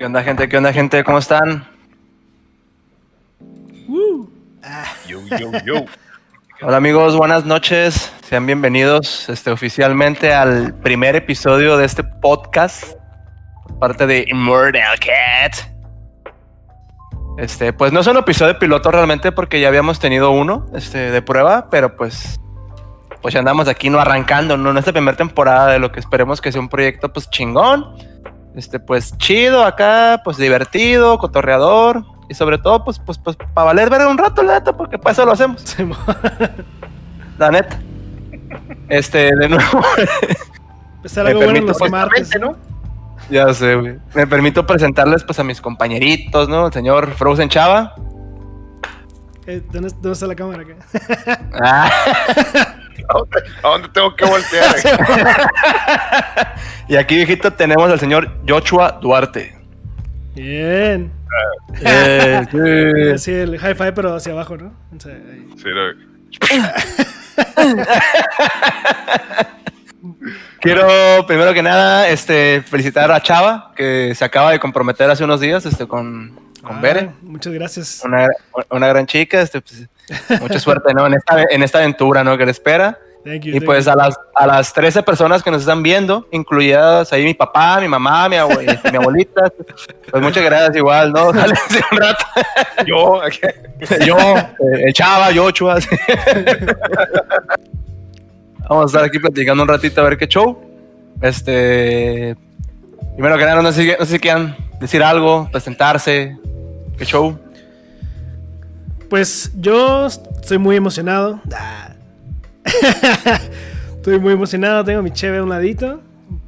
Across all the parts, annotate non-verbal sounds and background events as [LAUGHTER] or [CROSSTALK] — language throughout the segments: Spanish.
¿Qué onda, gente? ¿Qué onda, gente? ¿Cómo están? Yo, yo, yo. Hola, amigos. Buenas noches. Sean bienvenidos este, oficialmente al primer episodio de este podcast. por Parte de Immortal Cat. Este, pues no es un episodio piloto realmente porque ya habíamos tenido uno este, de prueba, pero pues pues ya andamos aquí no arrancando, ¿no? En esta primera temporada de lo que esperemos que sea un proyecto pues chingón, este pues chido acá, pues divertido, cotorreador y sobre todo pues pues pues para valer ver un rato la neta porque para eso lo hacemos, Sí, [LAUGHS] la neta. Este, de nuevo, [LAUGHS] Estar Me algo bueno los pues, martes. ¿no? ya sé, güey. Me permito presentarles pues a mis compañeritos, ¿no? El señor Frozen Chava. Eh, ¿dónde, dónde está la cámara acá? [LAUGHS] Ah, ¿A dónde, a dónde tengo que voltear? [LAUGHS] y aquí, viejito, tenemos al señor Joshua Duarte. Bien. Eh, sí. Así el high five, pero hacia abajo, ¿no? O sea, ahí. Sí, no. [LAUGHS] Quiero, primero que nada, este, felicitar a Chava, que se acaba de comprometer hace unos días este, con, con Ah, Bere, Muchas gracias. una, una gran chica. Este, pues, mucha [LAUGHS] suerte ¿no? en, esta, en esta aventura ¿no? que le espera. Thank you. Y thank pues you. a las, a las 13 personas que nos están viendo, incluidas ahí mi papá, mi mamá, mi, abue- [LAUGHS] este, mi abuelita, pues muchas gracias igual, ¿no? [LAUGHS] Dale un rato. Yo. Yo, eh, el Chava, Yochua. sí. Vamos a estar aquí platicando un ratito a ver qué show. Este. Primero que nada, no sé, si- no sé si quieran decir algo, presentarse. ¿Qué show? Pues yo estoy muy emocionado. Ah. [LAUGHS] estoy muy emocionado. Tengo mi cheve a un ladito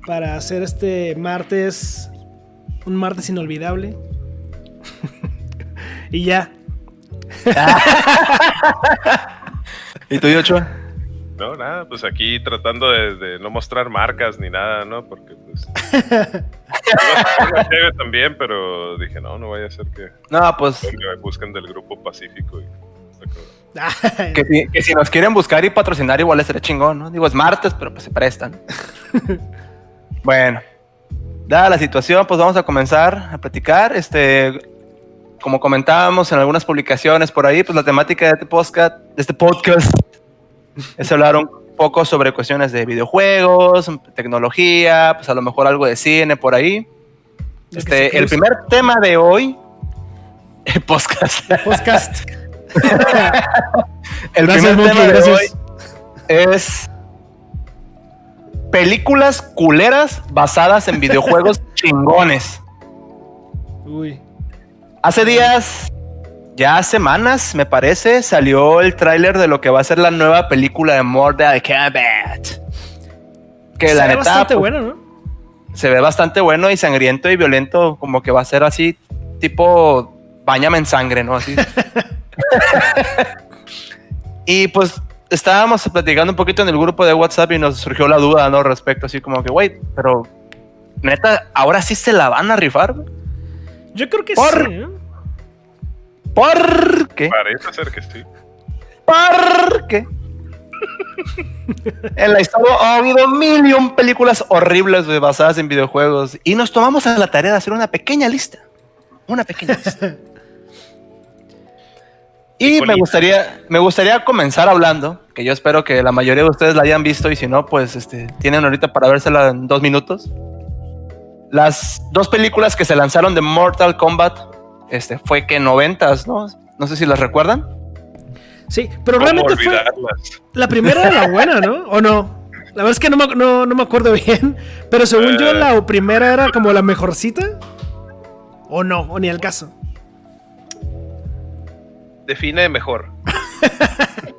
para hacer este martes. Un martes inolvidable. [LAUGHS] y ya. [LAUGHS] ¿Y tú, Yochua? No, nada, pues aquí tratando de, de no mostrar marcas ni nada, ¿no? Porque pues. [LAUGHS] una también, pero dije, no, no vaya a ser que No, pues me busquen del grupo Pacífico. Y, que si, que si nos quieren buscar y patrocinar, igual les será chingón, ¿no? Digo, es martes, pero pues se prestan. [LAUGHS] bueno, dada la situación, pues vamos a comenzar a platicar. Este, como comentábamos en algunas publicaciones por ahí, pues la temática de este podcast, de este podcast es hablar un poco sobre cuestiones de videojuegos, tecnología, pues a lo mejor algo de cine por ahí. Este, el primer tema de hoy, [LAUGHS] el podcast. Podcast. [LAUGHS] El gracias, primer Monkey, tema de gracias. hoy es películas culeras basadas en videojuegos [LAUGHS] chingones. Uy. Hace días, ya semanas, me parece, salió el tráiler de lo que va a ser la nueva película de Mortal Kombat. Que Se la ve neta bastante pues, bueno, ¿no? se ve bastante bueno y sangriento y violento, como que va a ser así, tipo, bañame en sangre, ¿no? Así. [LAUGHS] y pues estábamos platicando un poquito en el grupo de WhatsApp y nos surgió la duda, ¿no? Respecto, así como que, güey, pero neta, ahora sí se la van a rifar? Yo creo que Por- sí. ¿eh? ¿Por qué? Parece ser que sí. ¿Por qué? en la historia ha habido mil y un películas horribles basadas en videojuegos y nos tomamos a la tarea de hacer una pequeña lista. Una pequeña lista. [LAUGHS] y me gustaría, me gustaría comenzar hablando, que yo espero que la mayoría de ustedes la hayan visto y si no, pues este, tienen ahorita para vérsela en dos minutos. Las dos películas que se lanzaron de Mortal Kombat, este, fue que noventas, ¿no? No sé si las recuerdan. Sí, pero ¿Cómo realmente fue. La primera era la buena, ¿no? ¿O no? La verdad es que no me, no, no me acuerdo bien. Pero según yo, Eh. la primera era como la mejorcita. ¿O no? ¿O ni al caso? Define mejor. [LAUGHS]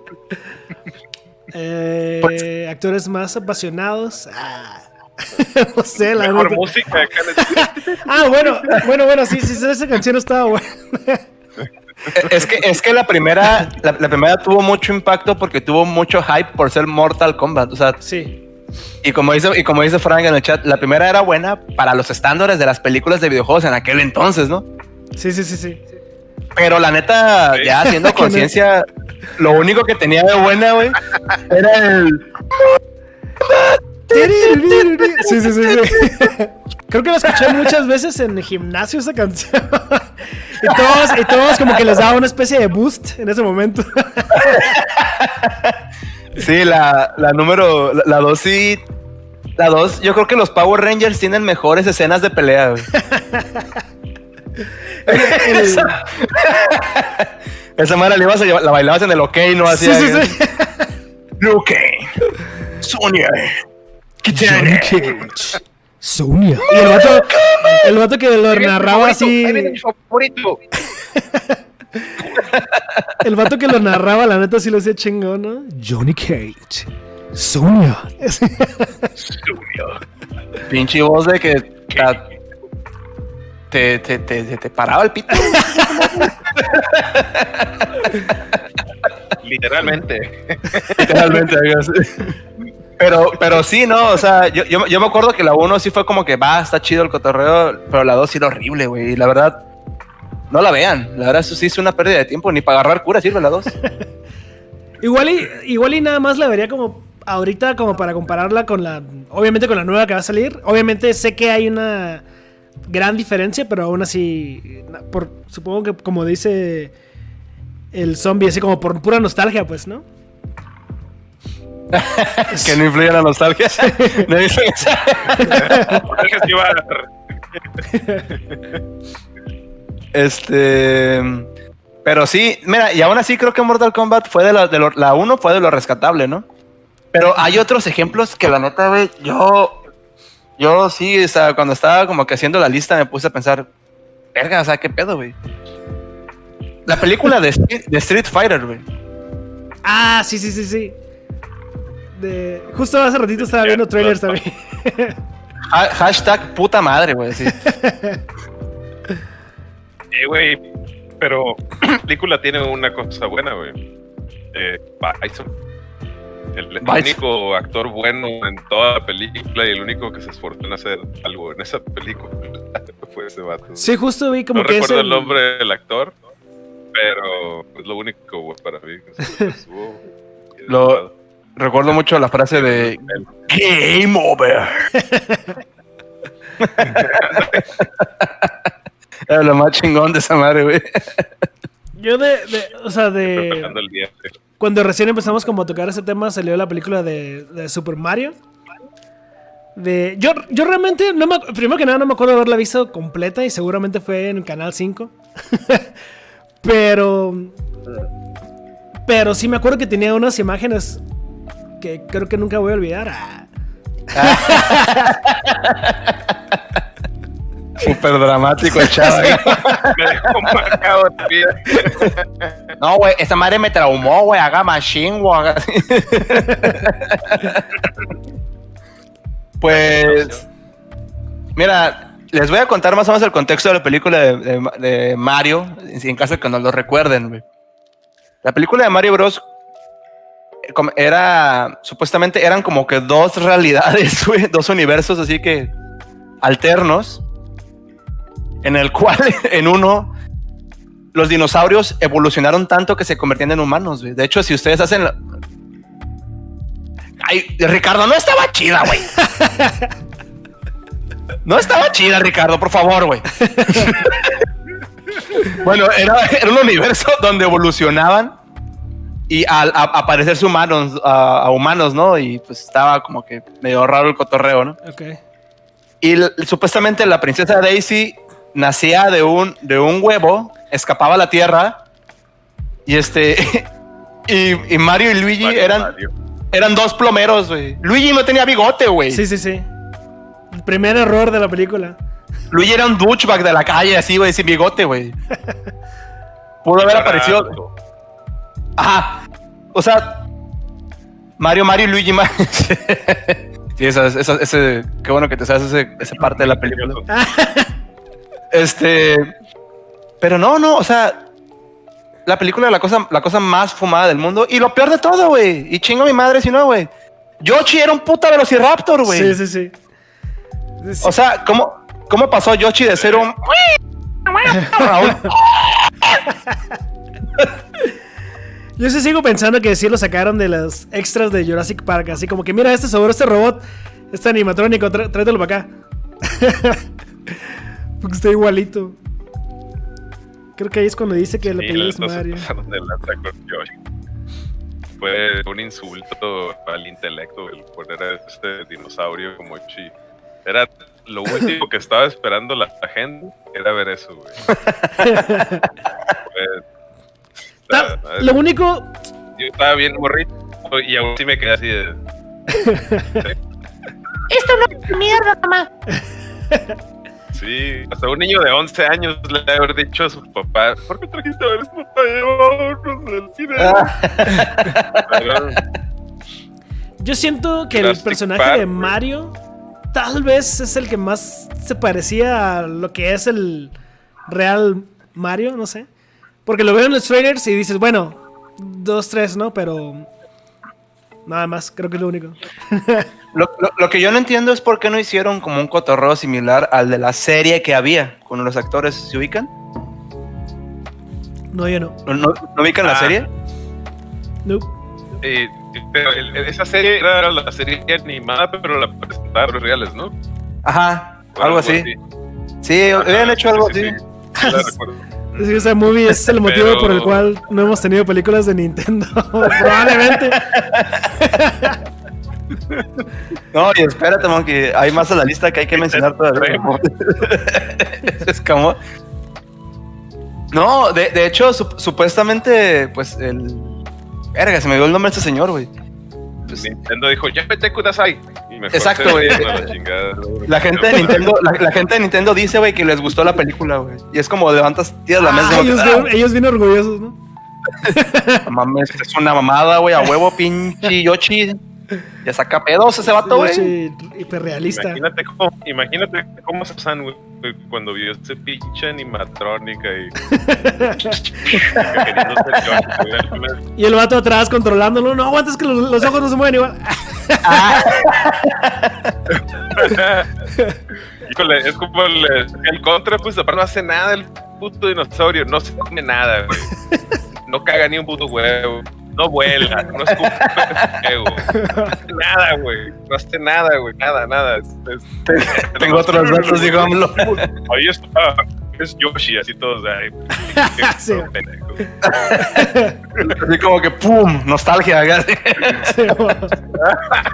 Eh, Pues- actores más apasionados. Ah. [LAUGHS] no sé, la Mejor música acá en el- [LAUGHS] Ah, bueno, bueno, bueno, sí, sí, esa canción estaba buena. [LAUGHS] Es que, es que la primera, la, la primera tuvo mucho impacto porque tuvo mucho hype por ser Mortal Kombat. O sea, Sí. y como dice, y como dice Frank en el chat, la primera era buena para los estándares de las películas de videojuegos en aquel entonces, ¿no? Sí, sí, sí, sí. Pero la neta, Sí. ya haciendo conciencia, lo único que tenía de buena, güey, era el. Sí, sí, sí, sí. [LAUGHS] creo que la escuché muchas veces en el gimnasio esa canción. y, todos, y todos como que les daba una especie de boost en ese momento. Sí, la, la número, la, la dos sí. La dos, yo creo que los Power Rangers tienen mejores escenas de pelea, güey. El- Esa, esa madre la, ibas a llevar- la bailabas en el OK, ¿no? sí, Así, sí, sí. OK. Sonia. Johnny Cage. Sonia. Y el vato, el vato que lo narraba así. favorito. [LAUGHS] El vato que lo narraba, la neta sí lo hacía chingón, ¿no? Johnny Cage. Sonia. Pinche voz de que te, te, te, te- te paraba el pito. Literalmente. Literalmente. Pero, pero sí, ¿no? O sea, yo, yo, me acuerdo que la 1 sí fue como que va, está chido el cotorreo, pero la 2 sí era horrible, güey. La verdad, no la vean. La verdad, eso sí es una pérdida de tiempo. Ni para agarrar cura sirve la 2. [LAUGHS] Igual y, igual y nada más la vería como ahorita como para compararla con la obviamente con la nueva que va a salir. Obviamente sé que hay una gran diferencia, pero aún así por supongo que como dice el zombie así como por pura nostalgia, pues, ¿no? [LAUGHS] que no influye la nostalgia. [LAUGHS] No Este. Pero sí, mira, y aún así creo que Mortal Kombat fue de la, de lo- la 1 fue de lo rescatable, ¿no? Pero hay otros ejemplos que la neta, güey, yo. Yo sí, o sea, cuando estaba como que haciendo la lista me puse a pensar, verga, o sea, qué pedo, güey. La película de, Street- de Street Fighter, güey. Ah, sí, sí, sí, sí. De, justo hace ratito estaba viendo trailers también. [LAUGHS] Ha- hashtag puta madre, güey. sí. [LAUGHS] Eh, güey, pero la [CLEARS THROAT] película tiene una cosa buena, güey. Eh, Bison. El, Bison. único actor bueno en toda la película y el único que se esforzó en hacer algo en esa película [LAUGHS] fue ese vato. Sí, justo vi como no que es recuerdo el el- nombre del actor, pero es lo único güey, para mí. que Lo- Recuerdo mucho la frase de Game Over. [LAUGHS] Era lo más chingón de esa madre, güey. Yo de, de- o sea, de cuando recién empezamos como a tocar ese tema salió la película de, de Super Mario. De, yo, yo realmente, no me, primero que nada, no me acuerdo de haberla visto completa y seguramente fue en Canal 5. [LAUGHS] pero. Pero sí me acuerdo que tenía unas imágenes que creo que nunca voy a olvidar. Ah. [LAUGHS] Súper dramático el chavo. [LAUGHS] Me dejó marcado vida. No, güey, esa madre me traumó, güey. Haga machine, güey. haga- [LAUGHS] pues. Mira, les voy a contar más o menos el contexto de la película de, de- de Mario, en caso de que no lo recuerden, güey. La película de Mario Bros. Era. Supuestamente eran como que dos realidades, [LAUGHS] güey, dos universos así que. alternos. En el cual, [LAUGHS] en uno, los dinosaurios evolucionaron tanto que se convertían en humanos, güey. De hecho, si ustedes hacen... la- Ay, Ricardo, no estaba chida, güey. [LAUGHS] No estaba chida, Ricardo, por favor, güey. bueno, era, era un universo donde evolucionaban y al a, a parecerse humanos, a, a humanos, ¿no? Y pues estaba como que medio raro el cotorreo, ¿no? Ok. Y supuestamente la princesa Daisy nacía de un, de un huevo, escapaba a la tierra. Y este. [LAUGHS] Y, y Mario y Luigi Mario, eran, Mario. eran dos plomeros, güey. Luigi no tenía bigote, güey. Sí, sí, sí. El primer error de la película. Luigi era un douchebag de la calle, así, güey, sin bigote, güey. [LAUGHS] Pudo haber aparecido. Ajá. O sea, Mario, Mario y Luigi. Ma- [LAUGHS] sí, esa, esa- ese. Qué bueno que te sabes ese- esa parte de la película. [LAUGHS] Este. Pero no, no, o sea. La película es la cosa, la cosa más fumada del mundo. Y lo peor de todo, güey. Y chingo a mi madre si no, güey. Yoshi era un puta velociraptor, güey. Sí, sí, sí. Sí, O sea, ¿cómo, ¿cómo pasó Yoshi de ser un. [LAUGHS] Yo sí sigo pensando que sí lo sacaron de las extras de Jurassic Park. Así como que, mira, este sobre este robot, este animatrónico, trá- tráetelo para acá. [LAUGHS] Porque está igualito. Creo que ahí es cuando dice que Sí, la es Mario. [LAUGHS] Fue un insulto al intelecto el poner a este dinosaurio como chi. Era lo último que estaba esperando la, la gente, era ver eso, güey. [LAUGHS] Lo único, yo estaba bien morrito y aún así me quedé así de. [LAUGHS] Esto no es mierda, mamá. Sí, hasta un niño de 11 años le ha haber dicho a su papá: ¿Por qué trajiste a ver a su papá? Vámonos del cine. Pero- [LAUGHS] yo siento que el personaje Park, de. Mario tal vez es el que más se parecía a lo que es el real Mario, no sé. Porque lo veo en los trailers y dices, bueno, dos, tres, ¿no? Pero nada más, creo que es lo único. [LAUGHS] Lo, lo- lo que yo no entiendo es por qué no hicieron como un cotorreo similar al de la serie que había con los actores. ¿Se ubican? No, yo no. ¿No, no- no ubican la Ah. serie? Nope. Eh, pero el- esa serie era la serie animada, pero la presentaron los reales, ¿no? Ajá, algo así. Sí, Ajá, habían hecho algo sí, así. sí. Sí, la recuerdo. Sí, ese movie es el motivo Pero- por el cual no hemos tenido películas de Nintendo. [LAUGHS] Probablemente. No, y espérate, Monkey, hay más en la lista que hay que mencionar todavía. [LAUGHS] es como... No, de, de hecho, sup- supuestamente, pues el... Verga, se me dio el nombre de este señor, güey. Pues, Nintendo dijo, ya vete Kudasai. Y mejor Exacto, güey. la gente de Nintendo, la, la gente de Nintendo dice, güey, que les gustó la película, güey. Y es como levantas, tiras la mesa. Ah, ellos, "Ah, bien, ellos bien orgullosos, ¿no? no mames, es una mamada, güey, a huevo, pinche Yoshi. Ya saca pedos ese vato, güey. Sí, hiperrealista. Imagínate cómo, imagínate cómo se usan, güey, cuando vio ese pinche animatrónica y. [LAUGHS] Y el vato atrás controlándolo. No aguantes que los, los ojos no se mueven igual. [LAUGHS] Híjole, es como el, el contra, pues aparte no hace nada el puto dinosaurio, no se come nada, güey. No caga ni un puto huevo, no vuela, no escupe no hace nada, güey. No hace nada, güey, nada, nada. Es- es- [LAUGHS] Tengo otros datos, digámoslo. Ahí está, es Yoshi, así todos, qué [LAUGHS] Sí. Así como que, ¡pum! Nostalgia. Sí, [LAUGHS]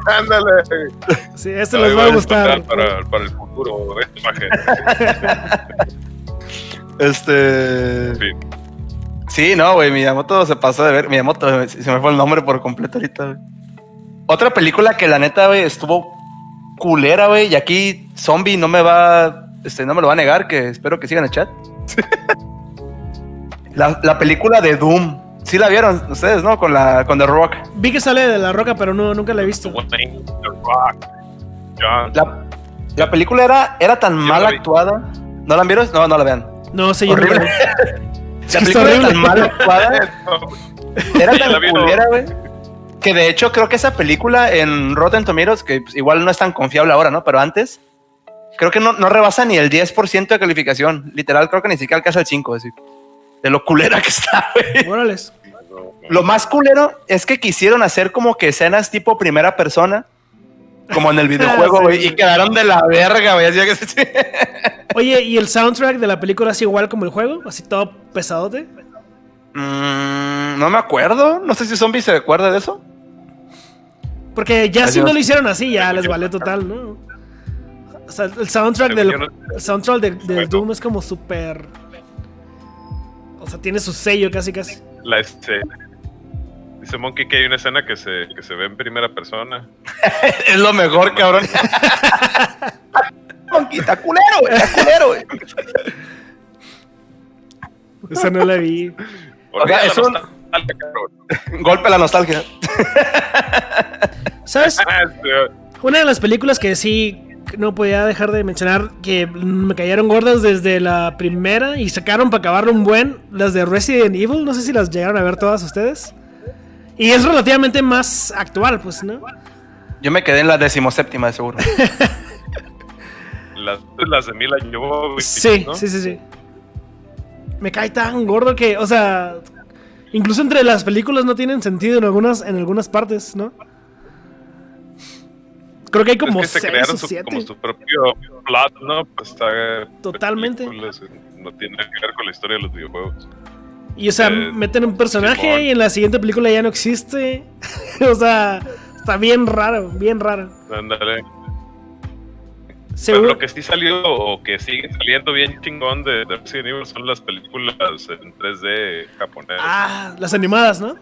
Ándale. sí, este Ahí les va a gustar. Para, para el futuro, esta imagen. Este. Fin. Sí, no, güey, Miyamoto se pasó de ver. Miyamoto, se se me fue el nombre por completo ahorita, güey. Otra película que la neta, güey, estuvo culera, güey, y aquí Zombie no me va, este, no me lo va a negar, que espero que sigan el chat. [LAUGHS] la, la película de Doom. Sí la vieron ustedes, ¿no? Con la con The Rock. Vi que sale de la roca, pero no, nunca la he visto. Wayne, The Rock, John. La, la película era, era tan mal actuada. ¿No la vieron? No, no la vean. No sé, yo no Horrible. la [LAUGHS] vi. La película era tan mal actuada. [LAUGHS] Era tan culera, güey. Que de hecho creo que esa película en Rotten Tomatoes, que pues, igual no es tan confiable ahora, ¿no? Pero antes, creo que no, no rebasa ni el 10% de calificación. Literal, creo que ni siquiera alcanza el 5%. así. De lo culera que está, [LAUGHS] güey. Lo más culero es que quisieron hacer como que escenas tipo primera persona. Como en el [LAUGHS] videojuego, Sí. güey. y quedaron de la verga, güey. Así que Oye, ¿y el soundtrack de la película es igual como el juego? Así todo pesadote. Mm, no me acuerdo. No sé si Zombie se acuerda de eso. Porque ya si no lo hicieron así, ya les valió total, ¿no? O sea, el soundtrack del el soundtrack de, del. Doom es como súper. O sea, tiene su sello casi casi. La escena. Dice Monkey que hay una escena que se, que se ve en primera persona. [LAUGHS] Es lo mejor, cabrón. [LAUGHS] Monkey, está culero, güey. Está culero, güey. Esa no la vi. Olvida es la un- nostalgia, cabrón. Golpe a la nostalgia. [LAUGHS] ¿Sabes? Ah, Una de las películas que sí no podía dejar de mencionar que me cayeron gordas desde la primera y sacaron para acabarlo un buen, las de Resident Evil, no sé si las llegaron a ver todas ustedes. Y es relativamente más actual, pues, ¿no? Yo me quedé en la decimoséptima, de seguro. [LAUGHS] Las, las de Mila Jovovich, Sí, ¿no? sí, sí, sí. Me cae tan gordo que, o sea, incluso entre las películas no tienen sentido en algunas, en algunas partes, ¿no? Creo que hay como es que se seis crearon o su, siete. como su propio plot, ¿no? Pues está. Totalmente. películas, No tiene que ver con la historia de los videojuegos. Y o sea, Eh, meten un personaje Simón. y en la siguiente película ya no existe. [LAUGHS] o sea, está bien raro, bien raro. Ándale. Seguro- Pero lo que sí salió o que sigue saliendo bien chingón de, de Resident Evil son las películas en 3D japonesas. Ah, las animadas, ¿no?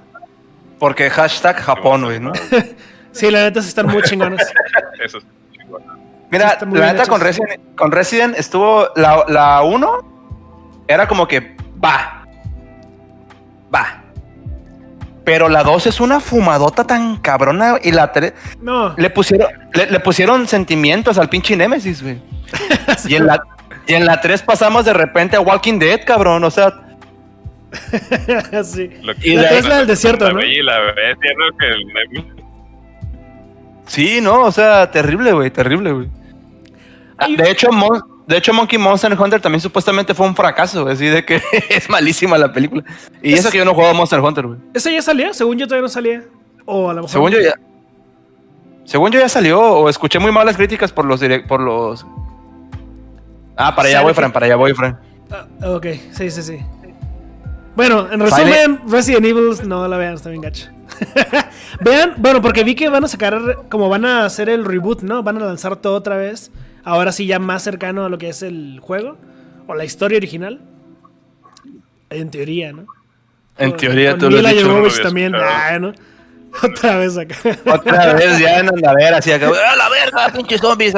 Porque hashtag Japón, güey, ¿no? [LAUGHS] Sí, la neta sí están muy chingonas. [LAUGHS] Eso es chingón. Mira, Sí, está la neta con. Resident, con Resident estuvo la, la 1 era como que. Va. Pero la 2 es una fumadota tan cabrona y la 3 No, le pusieron le, le pusieron sentimientos al pinche Nemesis, güey. [LAUGHS] Y en la y en la 3 pasamos de repente a Walking Dead, cabrón, o sea, [LAUGHS] sí. Lo Y la de- tres la del desierto, la ¿no? bella y la bestia, ¿no? Que el Nemi- sí, no, o sea, terrible, güey, terrible, güey. Ah, De hecho, Mon- de hecho Monkey Monster Hunter también supuestamente fue un fracaso, así de que [LAUGHS] es malísima la película. Y eso Es- que yo no jugaba Monster Hunter, güey. ¿Esa ya salía? Según yo todavía no salía. O a lo mejor. Según yo ya. Según yo ya salió, o escuché muy malas críticas por los direct- por los. Ah, para allá voy. Fran, para allá voy, Fran. Ah, ok, sí, sí, sí. Bueno, en resumen, Resident Evil no la vean, está bien gacho. [LAUGHS] vean, bueno, porque vi que van a sacar, como van a hacer el reboot, ¿no? Van a lanzar todo otra vez. Ahora sí, ya más cercano a lo que es el juego o la historia original. En teoría, ¿no? En teoría con tú lo has Mila dicho. No también. Ah, ¿no? [LAUGHS] Otra vez acá. Otra vez ya en andadera, así acá. ¡A la verga, pinches zombies! [LAUGHS]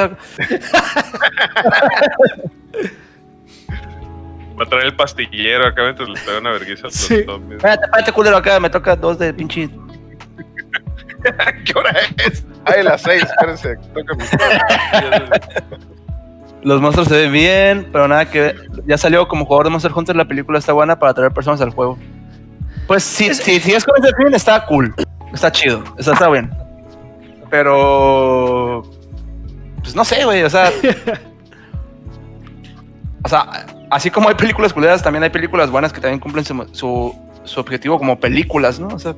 Va a traer el pastillero acá mientras le pega una vergüenza a los Sí. zombies. Espérate, espérate, culero, acá me toca dos de pinche. [LAUGHS] ¿Qué hora es? Ay, las seis, espérense. Los monstruos se ven bien, pero nada que ver. Ya salió como jugador de Monster Hunter, la película está buena para atraer personas al juego. Pues sí, Es- sí, si es con ese fin, está cool. Está chido. Está, está bien. Pero. Pues no sé, güey. O sea. o sea, así como hay películas culeras, también hay películas buenas que también cumplen su, su, su objetivo como películas, ¿no? O sea,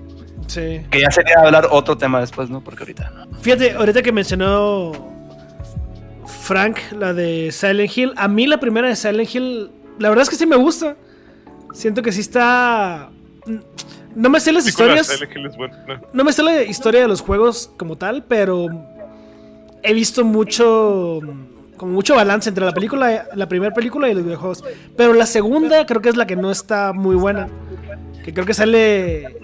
Sí. que ya sería hablar otro tema después, ¿no? Porque ahorita no. Fíjate, ahorita que mencionó Frank, la de Silent Hill, a mí la primera de Silent Hill, la verdad es que sí me gusta. Siento que sí está... No me sé las historias, no me sé la historia de los juegos como tal, pero he visto mucho como mucho balance entre la película, la primera película y los videojuegos. Pero la segunda creo que es la que no está muy buena. Que creo que sale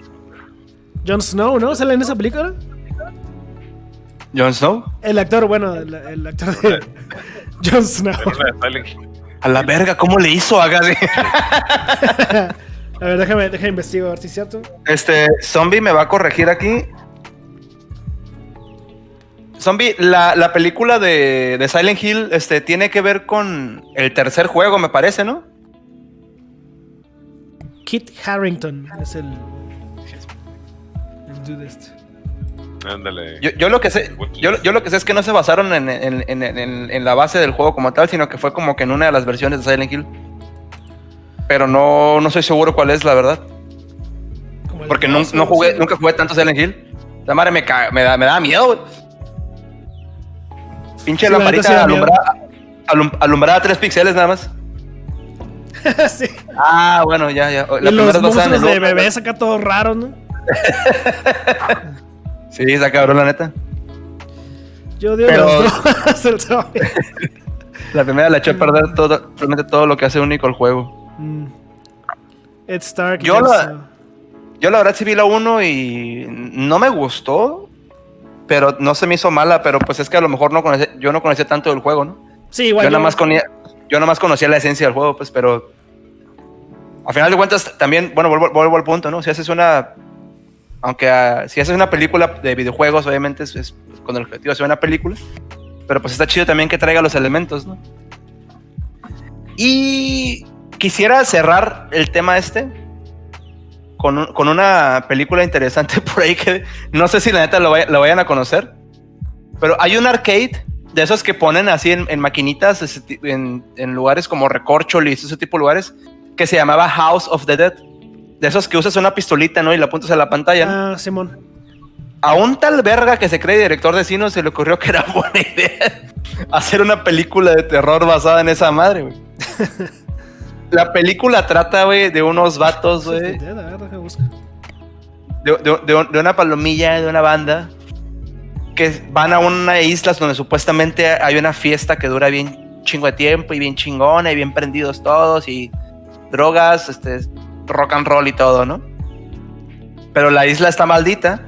Jon Snow, ¿no? ¿Sale en esa película? Jon Snow. El actor, bueno, el, el actor de [LAUGHS] Jon Snow. A la verga, ¿cómo le hizo? Haga de- [LAUGHS] A ver, déjame, déjame investigar a ver si es cierto. Este, Zombie me va a corregir aquí. Zombie, la, la película de, de Silent Hill este, tiene que ver con el tercer juego, me parece, ¿no? Kit Harrington es el. Ándale. Yo, yo lo que sé, yo, yo lo que sé es que no se basaron en, en- en- en- en la base del juego como tal, sino que fue como que en una de las versiones de Silent Hill. Pero no, no soy seguro cuál es, la verdad. Porque no, no jugué, nunca jugué tanto Silent Hill. La madre me, da, me da miedo, güey. Pinche Sí, la lamparita miedo. alumbrada, alum- alumbrada 3 píxeles nada más. [LAUGHS] sí. Ah, bueno, ya, ya. Y los monstruos de bebés bebés acá todos raros, ¿no? [LAUGHS] Sí, está cabrón, la neta. Yo odio Pero- las zombie. [LAUGHS] La primera la echó a perder todo, realmente todo lo que hace único el juego. Mm. Ed Stark. y Yo la-. Yo la verdad sí vi la 1 y no me gustó, pero no se me hizo mala, pero pues es que a lo mejor no conocía, yo no conocía tanto del juego, ¿no? Sí, igual. yo, nada más conía- yo nada más conocía la esencia del juego, pues, pero a final de cuentas también, bueno, vuelvo, vuelvo al punto, ¿no? Si haces una, aunque ah, si haces una película de videojuegos, obviamente es, es con el objetivo de hacer una película, pero pues está chido también que traiga los elementos, ¿no? Y quisiera cerrar el tema este con, un- con una película interesante [LAUGHS] por ahí que no sé si la neta lo, vaya- lo vayan a conocer, pero hay un arcade de esos que ponen así en, en maquinitas, en, en lugares como Recorcholis, ese tipo de lugares, que se llamaba House of the Dead. De esos que usas una pistolita, ¿no? Y la apuntas a la pantalla. Ah, Simón. a un tal verga que se cree director de cine se le ocurrió que era [LAUGHS] buena idea hacer una película de terror basada en esa madre, güey. [LAUGHS] La película trata, güey, de unos vatos, güey. De, de- de una palomilla, de una banda, que van a una isla donde supuestamente hay una fiesta que dura bien chingo de tiempo y bien chingona y bien prendidos todos y drogas, este, rock and roll y todo, ¿no? Pero la isla está maldita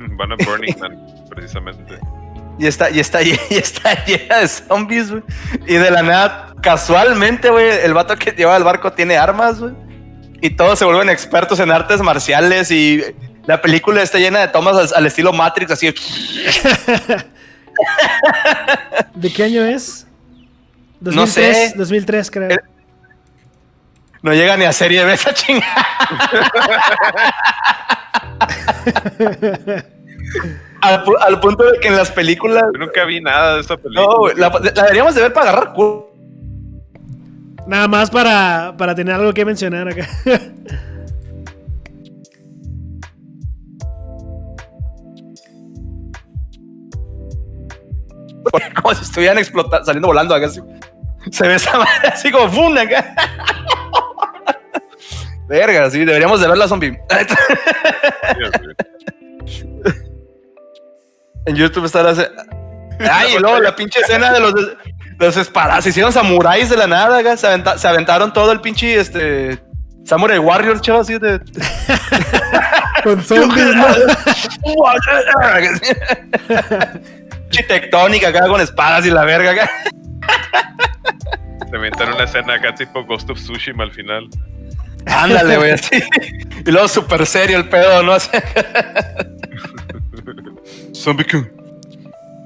[LAUGHS] Van a Burning Man, precisamente. y está, y está, [LAUGHS] y está llena de zombies, güey. Y de la nada, casualmente, güey, el vato que lleva el barco tiene armas, güey. Y todos se vuelven expertos en artes marciales y la película está llena de tomas al, al estilo Matrix, así. [LAUGHS] ¿De qué año es? No sé. 2003, creo. No llega ni a serie B esa chingada. al, pu- al punto de que en las películas. Yo nunca vi nada de esa película. No, la, la deberíamos de ver para agarrar culo. Nada más para, para tener algo que mencionar acá. Como si estuvieran explotando, saliendo volando acá. así. Se ve esa madre así como ¡fum! acá. Verga, sí, deberíamos de ver la zombie. [LAUGHS] en YouTube está la... Ay, y luego la pinche escena de los, de los espadas. Se hicieron samuráis de la nada, acá. Se, aventa- se aventaron todo el pinche, este... Samurai Warrior, chaval, así de... [LAUGHS] Con zombies, ¿no? [LAUGHS] Pinche tectónica acá con espadas y la verga acá. Se inventaron una escena acá tipo Ghost of Tsushima al final. Ándale, güey, [LAUGHS] así. Y luego súper serio el pedo, ¿no? [LAUGHS] Zombie King.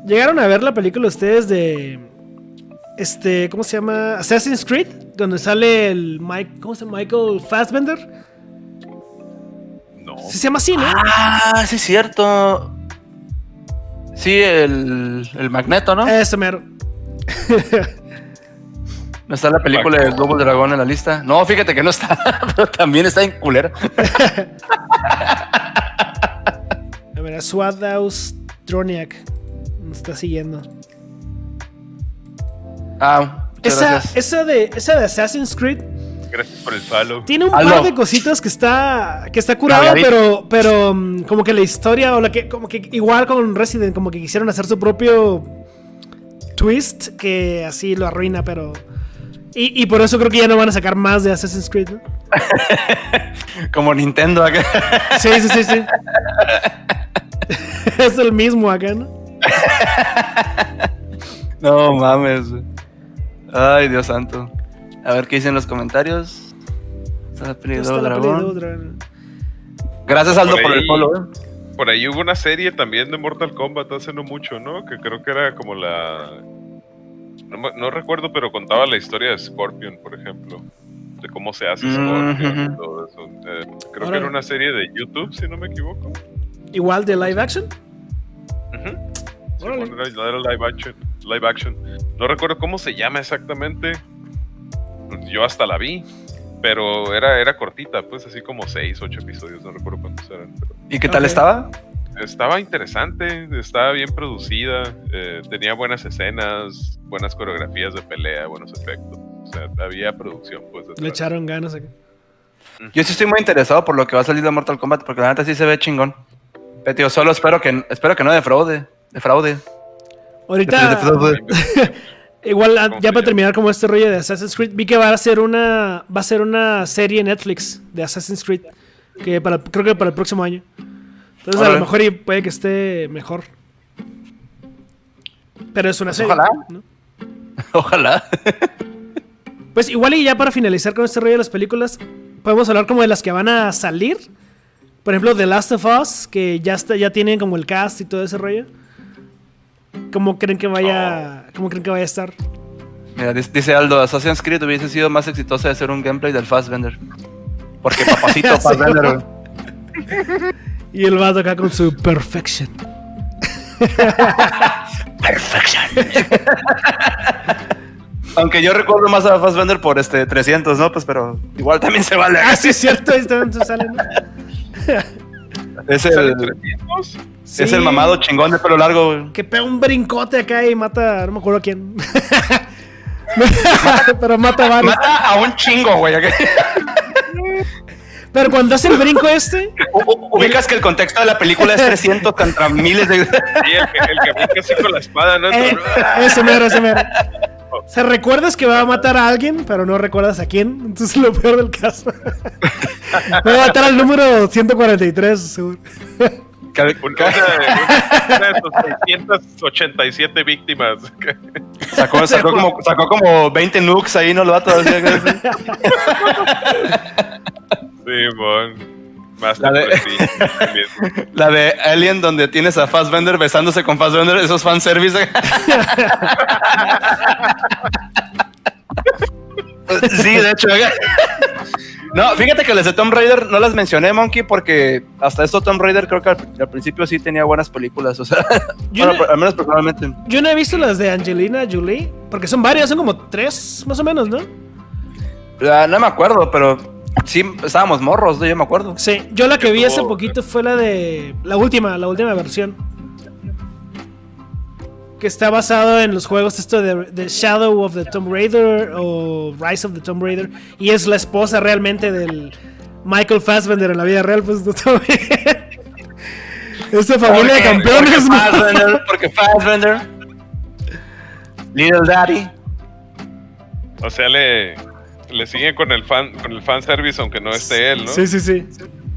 ¿Llegaron a ver la película ustedes de. Este, ¿cómo se llama? Assassin's Creed, donde sale el Mike, ¿cómo se llama? Michael Fassbender. No. Sí se llama así, ¿no? Ah, sí, es cierto. Sí, el, el magneto, ¿no? Ese mero. [LAUGHS] No está la película del Double Dragón en la lista. No, fíjate que no está, [LAUGHS] pero también está en culera. A ver, a Swadhouse Troniak. Nos está siguiendo. Ah, Esa, esa, de, esa de Assassin's Creed Gracias por el follow. tiene un par de cositas que está que está curado, Cargadito. pero pero mm, como que la historia o la que como que igual con Resident como que quisieron hacer su propio twist que así lo arruina, pero y, y por eso creo que ya no van a sacar más de Assassin's Creed. ¿no? [LAUGHS] Como Nintendo acá. Sí, sí, sí, sí. [LAUGHS] es el mismo acá, ¿no? [LAUGHS] No mames. Ay, Dios santo. A ver qué dicen los comentarios. Está la peli de Dragón. Gracias, Aldo, Por por el follow. eh. Por ahí hubo una serie también de Mortal Kombat hace no mucho, ¿no? Que creo que era como la. No, recuerdo, pero contaba la historia de Scorpion, por ejemplo. De cómo se hace Scorpion y todo eso. Eh, creo que era una serie de YouTube, si no me equivoco. Igual de live action. Sí, bueno, era, era live action, live action. No recuerdo cómo se llama exactamente. Yo hasta la vi. Pero era, era cortita, pues así como 6, 8 episodios, no recuerdo cuántos eran. Pero ¿Y qué tal Ok. estaba? Estaba interesante, estaba bien producida, eh, tenía buenas escenas, buenas coreografías de pelea, buenos efectos. O sea, había producción, pues. Le echaron ganas acá. Yo sí estoy muy interesado por lo que va a salir de Mortal Kombat, porque la neta sí se ve chingón. Pero tío, solo espero que espero que no defraude. Defraude. Ahorita, Defraude. [LAUGHS] igual ah, ¿Cómo ya para terminar como este rollo de Assassin's Creed, vi que va a ser una va a ser una serie en Netflix de Assassin's Creed que para creo que para el próximo año. Entonces a lo mejor y puede que esté mejor. Pero es una serie. ojalá. ¿no? [LAUGHS] Ojalá. Pues igual y ya para finalizar con este rollo de las películas, podemos hablar como de las que van a salir. Por ejemplo, The Last of Us, que ya está, ya tienen como el cast y todo ese rollo. ¿Cómo creen que vaya, cómo creen que vaya a estar? Mira, dice Aldo, Assassin's Creed hubiese sido más exitosa de ser un gameplay del Fastbender. Porque [LAUGHS] papacito güey. [LAUGHS] Y el vato acá con su perfection. Aunque yo recuerdo más a Fastbender por este 300, ¿no? Pues pero igual también se vale. Ah, sí, es cierto, sale, ¿no? Es ¿Sale el, 300? Es el mamado chingón de pelo largo, güey. Que pega un brincote acá y mata, no me acuerdo a quién. [LAUGHS] Pero mata a varios. Mata a un chingo, güey. [LAUGHS] Pero cuando hace el brinco este, [LAUGHS] Ubicas que el contexto de la película es 300 contra miles de... Sí, el que, el que brinca así con la espada, ¿no? eh, ese mero, ese mero. O sea, recuerdas que va a matar a alguien, pero no recuerdas a quién. Entonces, lo peor del caso. [LAUGHS] va a matar al número 143, seguro. Cada- Una de, una de sus 687 víctimas. Sacó, sacó como, sacó como 20 nukes ahí, ¿no? Lo va a Sí, bon. Más La de- [LAUGHS] La de Alien, donde tienes a Fassbender besándose con Fassbender, esos fanservice. [LAUGHS] sí, de hecho. No, fíjate que las de Tomb Raider no las mencioné, Monkey, porque hasta esto Tomb Raider creo que al, al principio sí tenía buenas películas. O sea, Yo [LAUGHS] bueno, no- al menos personalmente. Yo no he visto las de Angelina Jolie, porque son varias, son como tres, más o menos, ¿no? Ah, no me acuerdo, pero sí estábamos morros, yo me acuerdo. Sí, yo la que vi hace poquito fue la de. La última, la última versión. Que está basado en los juegos esto de, de Shadow of the Tomb Raider o Rise of the Tomb Raider. Y es la esposa realmente del Michael Fassbender en la vida real, pues no está bien. Esta familia de campeones, Porque ¿no? Fassbender, porque Fassbender. Little Daddy. O sea, le, le siguen con el fan con el fanservice aunque no esté él, ¿no? Sí, sí, sí.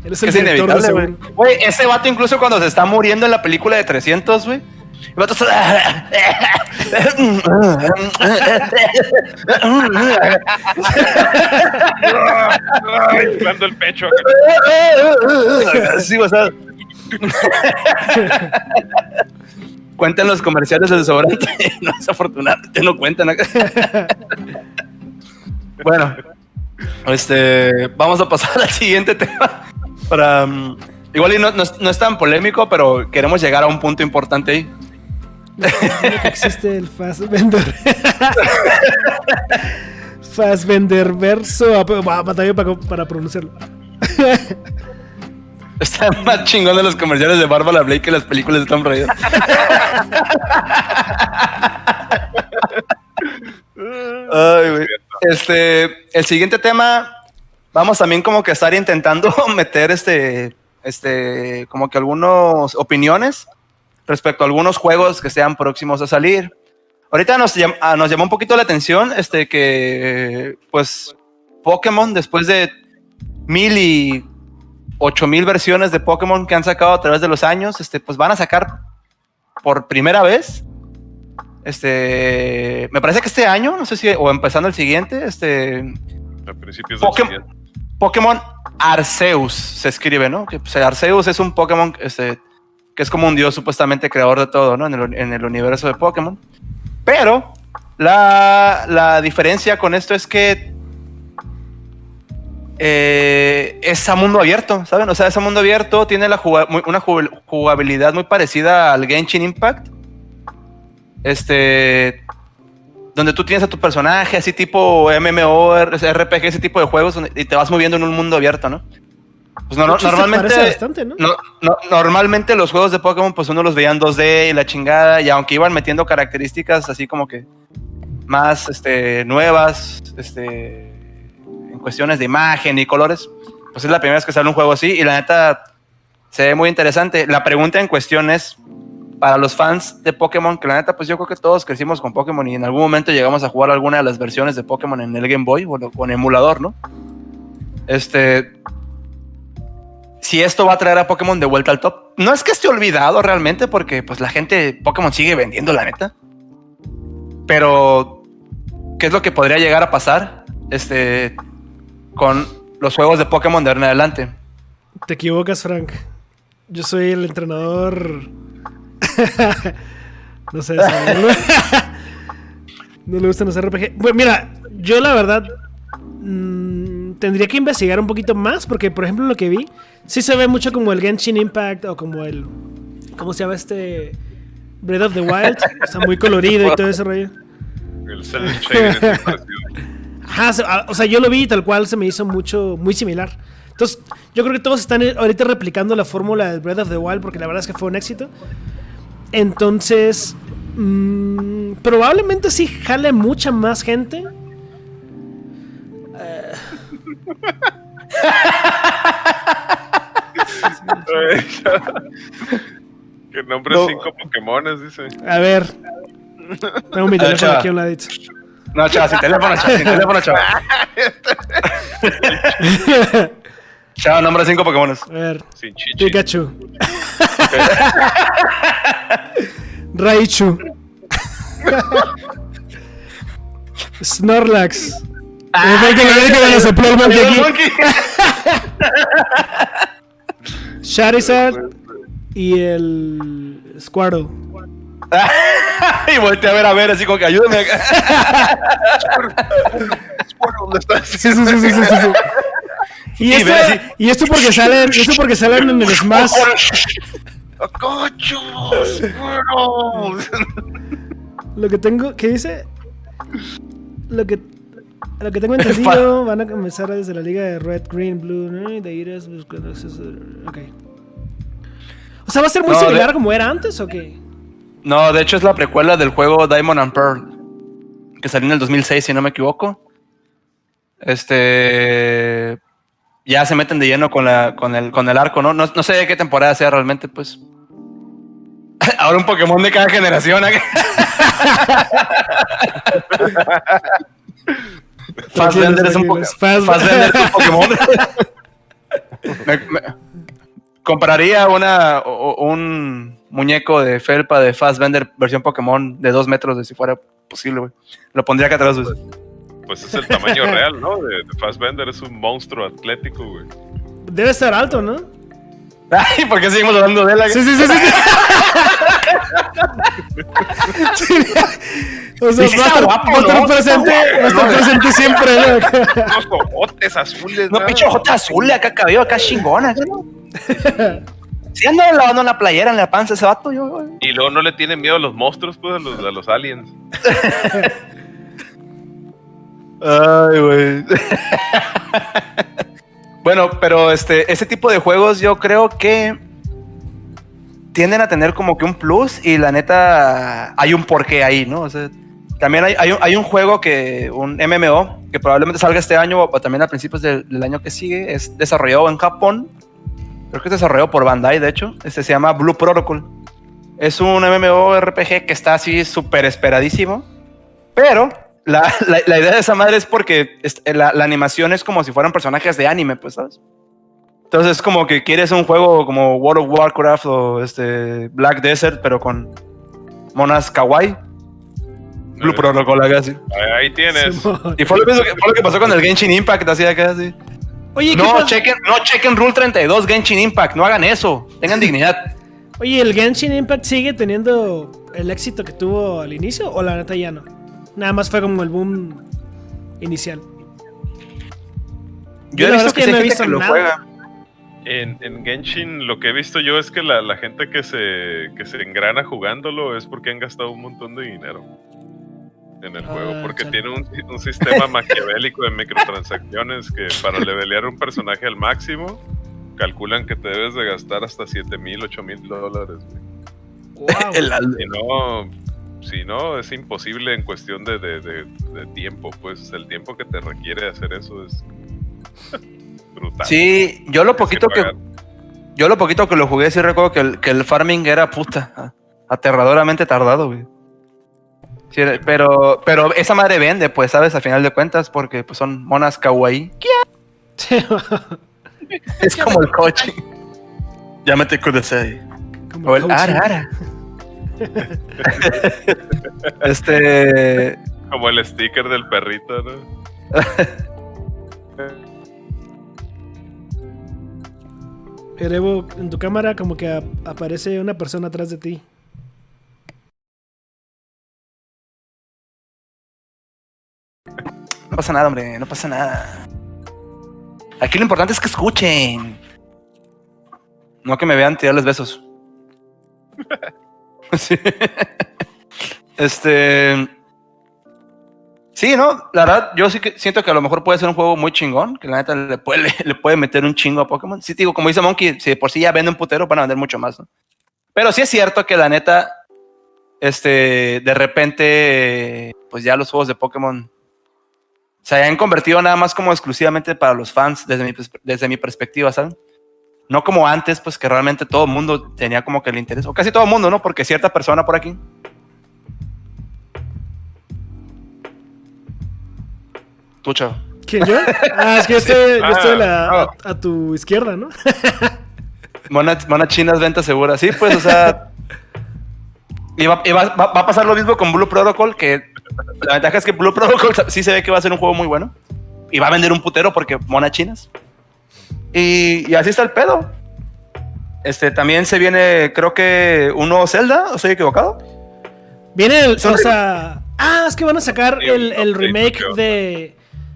Él es el Es inevitable, güey. Güey, ese vato incluso cuando se está muriendo en la película de 300, güey. El vato está... El pecho. Sí, o sea... Cuentan los comerciales del desodorante. [LAUGHS] No, desafortunadamente no cuentan acá. Bueno, este, vamos a pasar [LAUGHS] al siguiente tema. Para, mm, igual y no, no es- no es tan polémico, pero queremos llegar a un punto importante ahí. Que existe el Fassbender. [LAUGHS] Fassbender verso. Va, batalla para, para pronunciarlo. [LAUGHS] Está más chingón de los comerciales de Bárbara Blake que las películas de Tom Raider. Ay, güey. Este, el siguiente tema, vamos también como que a estar intentando [LAUGHS] meter este, este, como que algunas opiniones respecto a algunos juegos que sean próximos a salir. Ahorita nos, llam- ah, nos llamó un poquito la atención, este, que, pues, Pokémon, después de mil y ocho mil versiones de Pokémon que han sacado a través de los años, este, pues van a sacar por primera vez. Este, me parece que este año, no sé si, o empezando el siguiente, este, A principios del Pokémon, siguiente. Pokémon Arceus se escribe, ¿no? Que pues, Arceus es un Pokémon este, que es como un dios supuestamente creador de todo, ¿no? En el, en el universo de Pokémon. Pero la, la diferencia con esto es que eh, es a mundo abierto, ¿saben? O sea, es a mundo abierto, tiene la una jugabilidad muy parecida al Genshin Impact. Este, donde tú tienes a tu personaje, así tipo MMO, RPG, ese tipo de juegos, y te vas moviendo en un mundo abierto, ¿no? Pues no, no- normalmente, no- normalmente los juegos de Pokémon, pues uno los veía en 2D y la chingada, y aunque iban metiendo características así como que más este, nuevas, este, en cuestiones de imagen y colores, pues es la primera vez que sale un juego así, y la neta se ve muy interesante. La pregunta en cuestión es, para los fans de Pokémon, que la neta, pues yo creo que todos crecimos con Pokémon y en algún momento llegamos a jugar alguna de las versiones de Pokémon en el Game Boy o lo- con emulador, ¿no? Este. Si esto va a traer a Pokémon de vuelta al top, no es que esté olvidado realmente, porque pues la gente Pokémon sigue vendiendo, la neta. Pero, ¿qué es lo que podría llegar a pasar? Este. Con los juegos de Pokémon de ahora en adelante. Te equivocas, Frank. Yo soy el entrenador. [LAUGHS] no sé. no, [LAUGHS] no le gustan los RPG. Bueno, mira, yo la verdad mm, tendría que investigar un poquito más porque, por ejemplo, lo que vi, sí se ve mucho como el Genshin Impact o como el. ¿Cómo se llama este? Breath of the Wild. o sea, muy colorido y todo ese rollo. El. [LAUGHS] Ajá, ah, o sea, yo lo vi y tal cual se me hizo mucho, muy similar. Entonces, yo creo que todos están ahorita replicando la fórmula del Breath of the Wild porque la verdad es que fue un éxito. Entonces, mm, probablemente sí jale mucha más gente. [LAUGHS] que nombre No. cinco Pokémones, dice. A ver. Tengo mi teléfono chava. aquí a un ladito. No, chaval, sin teléfono, chaval, sin teléfono, chaval. [LAUGHS] Chaval, nombre cinco Pokémon. A ver. Sin. Pikachu. [LAUGHS] Raichu. [LAUGHS] Snorlax. Ah, Eh, que me- que me lo sopló el monkey aquí. Charizard y el Squirtle. [LAUGHS] y volteé a ver, a ver, así como que ayúdame. Sí, sí, sí, sí, sí, sí, sí. Y, Y esto, y esto porque salen, esto porque salen en el Smash. ¡Cochos! [LAUGHS] Lo que tengo, ¿qué dice? Lo que lo que tengo [LAUGHS] entendido, van a comenzar desde la liga de Red, Green, Blue, ¿no? Y de ir a buscando acceso- Ok. O sea, ¿va a ser muy No, de- similar como era antes o qué? No, de hecho es la precuela del juego Diamond and Pearl. Que salió en el 2006, si no me equivoco. Este. Ya se meten de lleno con, la, con, el, con el arco, ¿no? ¿no? No sé de qué temporada sea realmente, pues. [LAUGHS] Ahora un Pokémon de cada generación. [LAUGHS] Fassbender es un, po- es un Pokémon. [LAUGHS] Me- me- compraría una, o- un muñeco de felpa de Fassbender versión Pokémon de dos metros de si fuera posible, güey. Lo pondría acá atrás, güey. Pues es el tamaño real, ¿no? De, de Fassbender es un monstruo atlético, güey. Debe estar alto, ¿no? Ay, ¿por qué seguimos hablando de él? Sí, sí, sí, sí. sí. [LAUGHS] o sea, sí va estar, guapo, va a estar ¿no? presente, va a estar presente siempre, ¿no? Unos cojotes azules, No, pinche ojota azul, acá cabello, acá chingona. [LAUGHS] Si anda lavando la playera en la panza ese vato, yo, güey. Y luego no le tienen miedo a los monstruos, pues, a los, a los aliens. [LAUGHS] Ay, güey. Bueno, pero este, ese tipo de juegos yo creo que tienden a tener como que un plus y la neta hay un porqué ahí, ¿no? También hay, hay un, juego que, un MMO, que probablemente salga este año o también a principios del, año que sigue, es desarrollado en Japón. Creo que es desarrollado por Bandai, de hecho. Este se llama Blue Protocol. Es un MMORPG que está así súper esperadísimo. Pero la, [LAUGHS] la- la idea de esa madre es porque es- la, la animación es como si fueran personajes de anime, pues, ¿sabes? Entonces es como que quieres un juego como World of Warcraft o este Black Desert, pero con monas kawaii. Blue Protocol, acá así. Ahí, ahí tienes. Simón. Y fue lo, mismo que, fue lo que pasó con el Genshin Impact, así acá, así. Oye, ¿qué No chequen, no chequen Rule 32, Genshin Impact, no hagan eso, tengan dignidad. Oye, ¿el Genshin Impact sigue teniendo el éxito que tuvo al inicio o la neta ya no? Nada más fue como el boom inicial. Yo he visto que, que no he visto que lo nada. juega. En, en Genshin lo que he visto yo es que la, la gente que se, que se engrana jugándolo es porque han gastado un montón de dinero en el Ah, juego. Porque chale. tiene un, [LAUGHS] un sistema maquiavélico de microtransacciones que para levelear un personaje al máximo calculan que te debes de gastar hasta 7 mil, 8 mil dólares. güey. Wow. [LAUGHS] El- Si no, si no, es imposible en cuestión de, de- de- de tiempo. Pues el tiempo que te requiere hacer eso es [LAUGHS] brutal. Sí, yo lo poquito que, yo lo poquito que lo jugué sí recuerdo que el, que el farming era puta, aterradoramente tardado, güey. Sí, pero, pero esa madre vende, pues, sabes, a final de cuentas, porque pues son monas kawaii. [LAUGHS] Es como el coche. Llámate Kudasai. Como O el coaching. ara ara. [LAUGHS] este. Como el sticker del perrito, ¿no? [LAUGHS] Erebo, en tu cámara como que ap- aparece una persona atrás de ti. No pasa nada, hombre, no pasa nada. Aquí lo importante es que escuchen. No que me vean tirarles besos. [LAUGHS] [LAUGHS] Sí. Este. Sí, ¿no? La verdad, yo sí que siento que a lo mejor puede ser un juego muy chingón, que la neta le puede, [LAUGHS] meter un chingo a Pokémon. Sí, digo, como dice Monkey, si por sí ya vende un putero, van a vender mucho más. Pero sí es cierto que la neta, este, de repente, pues ya los juegos de Pokémon se hayan convertido nada más como exclusivamente para los fans desde mi, desde mi perspectiva, ¿saben? No como antes, pues que realmente todo el mundo tenía como que el interés, o casi todo el mundo, ¿no? Porque cierta persona por aquí. Tú, chavo. ¿Quién yo? Ah, es que yo [LAUGHS] estoy, yo estoy la- Ah, a- a tu izquierda, ¿no? [LAUGHS] Monas, monas chinas, venta segura. Sí, pues, o sea. y va, y va- va- va a pasar lo mismo con Blue Protocol, que la ventaja es que Blue Protocol sí se ve que va a ser un juego muy bueno. Y va a vender un putero porque monas chinas. Y, y así está el pedo. Este, también se viene, creo que, un nuevo Zelda, ¿o estoy equivocado? Viene el. Son O sea. Ah, es que van a sacar el, remake de.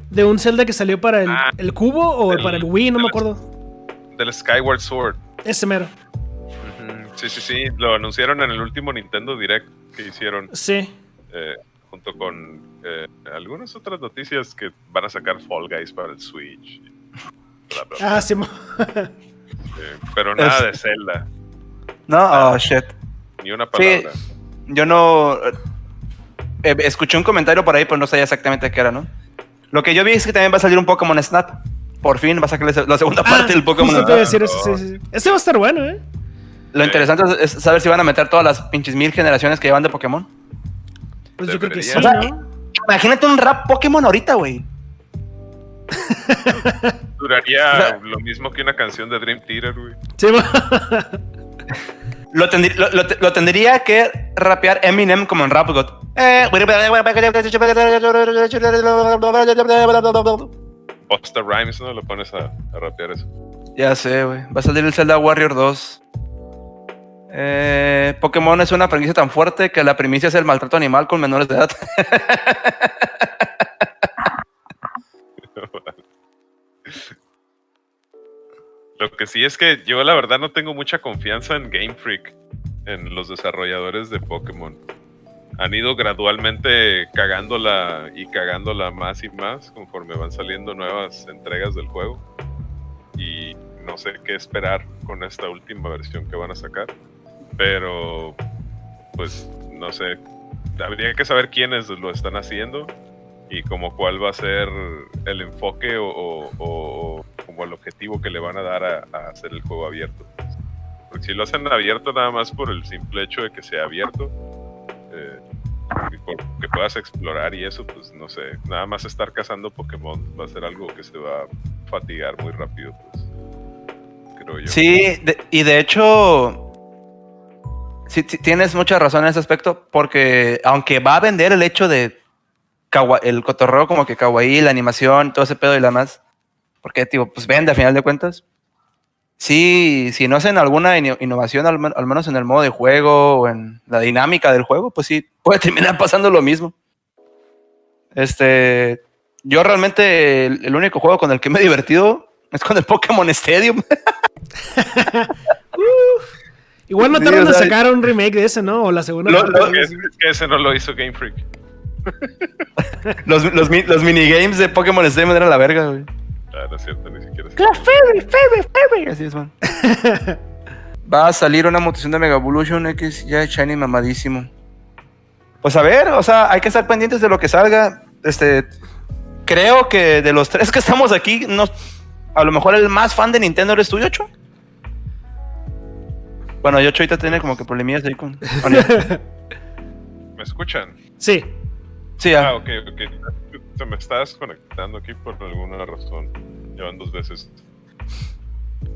De un Zelda que salió para el, Ah, el cubo o del- para el Wii, no me acuerdo. Del Skyward Sword. Ese mero. Sí, sí, sí. Lo anunciaron en el último Nintendo Direct que hicieron Sí. eh, junto con eh, algunas otras noticias que van a sacar Fall Guys para el Switch. Bla, bla, bla. Ah, sí. [LAUGHS] Eh, pero nada Es- de Zelda. No, oh, shit. Ni una palabra. Yo no. eh, escuché un comentario por ahí, pero no sabía exactamente qué era, ¿no? Lo que yo vi es que también va a salir un Pokémon Snap. Por fin va a sacar la segunda parte Ah, del Pokémon Snap. decir eso, sí, sí, sí. Este va a estar bueno, ¿eh? Lo Sí. interesante es saber si van a meter todas las pinches mil generaciones que llevan de Pokémon. Pues yo creo que sí. Imagínate un rap Pokémon ahorita, güey. [LAUGHS] Duraría lo mismo que una canción de Dream Theater, güey. Sí, [LAUGHS] Lo, tendrí- lo- lo- lo tendría que rapear Eminem como en Rap God. Eh, Busta Rhymes, ¿no? Lo pones a, a rapear eso. Ya sé, güey. Va a salir el Zelda Warrior 2. Eh, Pokémon es una franquicia tan fuerte que la primicia es el maltrato animal con menores de edad. [LAUGHS] Lo que sí es que yo la verdad no tengo mucha confianza en Game Freak, en los desarrolladores de Pokémon. Han ido gradualmente cagándola y cagándola más y más conforme van saliendo nuevas entregas del juego. Y no sé qué esperar con esta última versión que van a sacar. Pero, pues, no sé. Habría que saber quiénes lo están haciendo y como cuál va a ser el enfoque o, o- o como el objetivo que le van a dar a, a hacer el juego abierto. Porque si lo hacen abierto nada más por el simple hecho de que sea abierto, eh, y por que puedas explorar y eso, pues no sé, nada más estar cazando Pokémon va a ser algo que se va a fatigar muy rápido, pues, creo yo. Sí, de- y de hecho, sí, sí, tienes mucha razón en ese aspecto, porque aunque va a vender el hecho de kawa- el cotorreo como que kawaii, la animación, todo ese pedo y la más, porque, tipo, pues vende a final de cuentas. Sí, si no hacen alguna ino- innovación, al, al menos en el modo de juego o en la dinámica del juego, pues sí, puede terminar pasando lo mismo. Este, yo realmente el, el único juego con el que me he divertido es con el Pokémon Stadium. [LAUGHS] Igual no Sí, tardan o en sea, sacar un remake de ese, ¿no? O la segunda Lo- lo- Es así. que ese no lo hizo Game Freak. Los, los, los minigames de Pokémon Stadium eran la verga, güey. Ah, no es cierto, ni siquiera. La Fairy, Fairy, Fairy. Así es, man. [LAUGHS] Va a salir una mutación de Mega Evolution X ya Shiny mamadísimo. Pues a ver, o sea, hay que estar pendientes de lo que salga. Este, creo que de los tres que estamos aquí, no, a lo mejor el más fan de Nintendo eres tú, Yocho. Bueno, Yocho ahorita tiene como que problemillas ahí con. [LAUGHS] ¿Me escuchan? Sí. Sí, Ah, ok, ok. Se me está desconectando aquí por alguna razón. Llevan dos veces.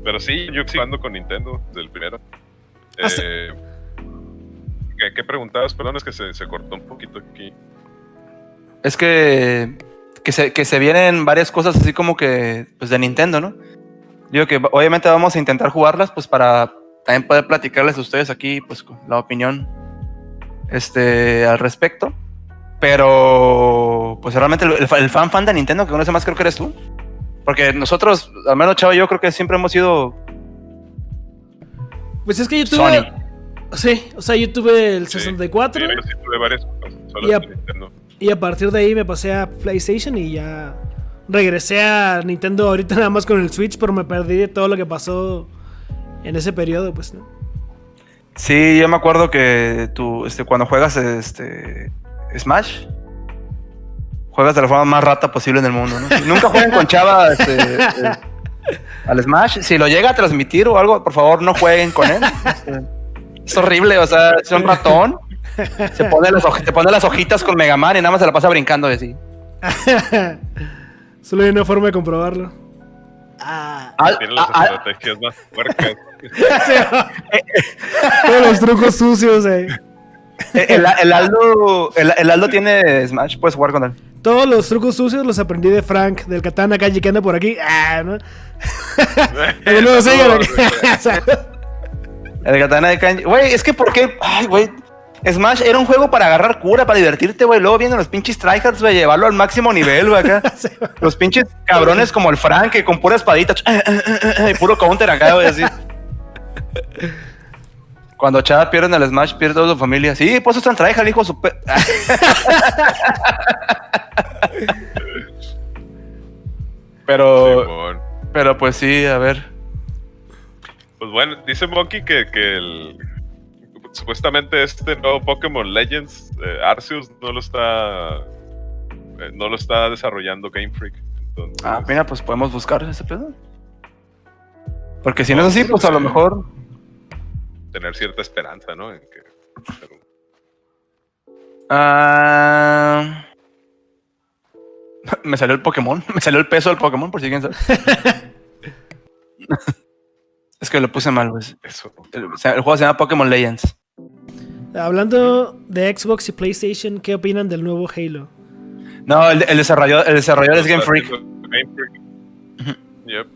Pero sí, yo jugando con Nintendo desde el primero. Ah, sí. Eh, ¿qué, qué preguntabas? Perdón, es que se, se cortó un poquito aquí. Es que, que, se, que se vienen varias cosas así como que pues de Nintendo, ¿no? Digo que obviamente vamos a intentar jugarlas pues para también poder platicarles a ustedes aquí pues la opinión este al respecto. Pero pues realmente el, el fa- el fan fan de Nintendo que conoce más creo que eres tú. Porque nosotros, al menos Chavo y yo creo que siempre hemos sido Pues es que yo Sony. tuve. Sí, o sea, yo tuve el Sí, 64. sí, yo sí tuve varias Y a-. Y a partir de ahí me pasé a PlayStation y ya regresé a Nintendo ahorita nada más con el Switch, pero me perdí de todo lo que pasó en ese periodo, pues, ¿no? Sí, yo me acuerdo que tú, este, cuando juegas este Smash, juegas de la forma más rata posible en el mundo, ¿no? Nunca jueguen con Chava este, eh, al Smash. Si lo llega a transmitir o algo, por favor, no jueguen con él. Este, es horrible, o sea, es un ratón. Se pone, las hoj- se pone las hojitas con Mega Man y nada más se la pasa brincando y así. [LAUGHS] Solo hay una forma de comprobarlo. Ah, Al- Tiene las estrategias más puercas. [LAUGHS] [LAUGHS] todos los trucos sucios, eh. El, el Aldo, el, el Aldo tiene Smash, puedes jugar con él. Todos los trucos sucios los aprendí de Frank, del Katana Calle que anda por aquí. Ah, ¿no? [LAUGHS] Y luego sigue. [LAUGHS] El katana de kanji. Güey, es que ¿por qué? Ay, güey. Smash era un juego para agarrar cura, para divertirte, güey. Luego vienen los pinches tryhards, güey, llevarlo al máximo nivel, güey, acá. [LAUGHS] Los pinches cabrones como el Frank, que con pura espadita, y puro counter acá, güey, así. Cuando Chava pierde en el Smash, pierde toda su familia. Sí, pues están tryhard, hijo de su pe- [LAUGHS] Pero, Simón. pero pues sí, a ver. Pues bueno, dice Monkey que, que el, supuestamente este nuevo Pokémon Legends, eh, Arceus, no lo está eh, no lo está desarrollando Game Freak. Entonces, Ah, mira, pues podemos buscar ese pedo. Porque si no es así, pues a lo mejor. Tener cierta esperanza, ¿no? En que, pero- Ah, [LAUGHS] me salió el Pokémon. [LAUGHS] Me salió el peso del Pokémon, por si quieren saber. [LAUGHS] es que lo puse mal, pues. eso. El, juego se llama Pokémon Legends. Hablando de Xbox y PlayStation, ¿qué opinan del nuevo Halo? No, el, el desarrollador, el desarrollador es Game Freak. Game Freak. Yep.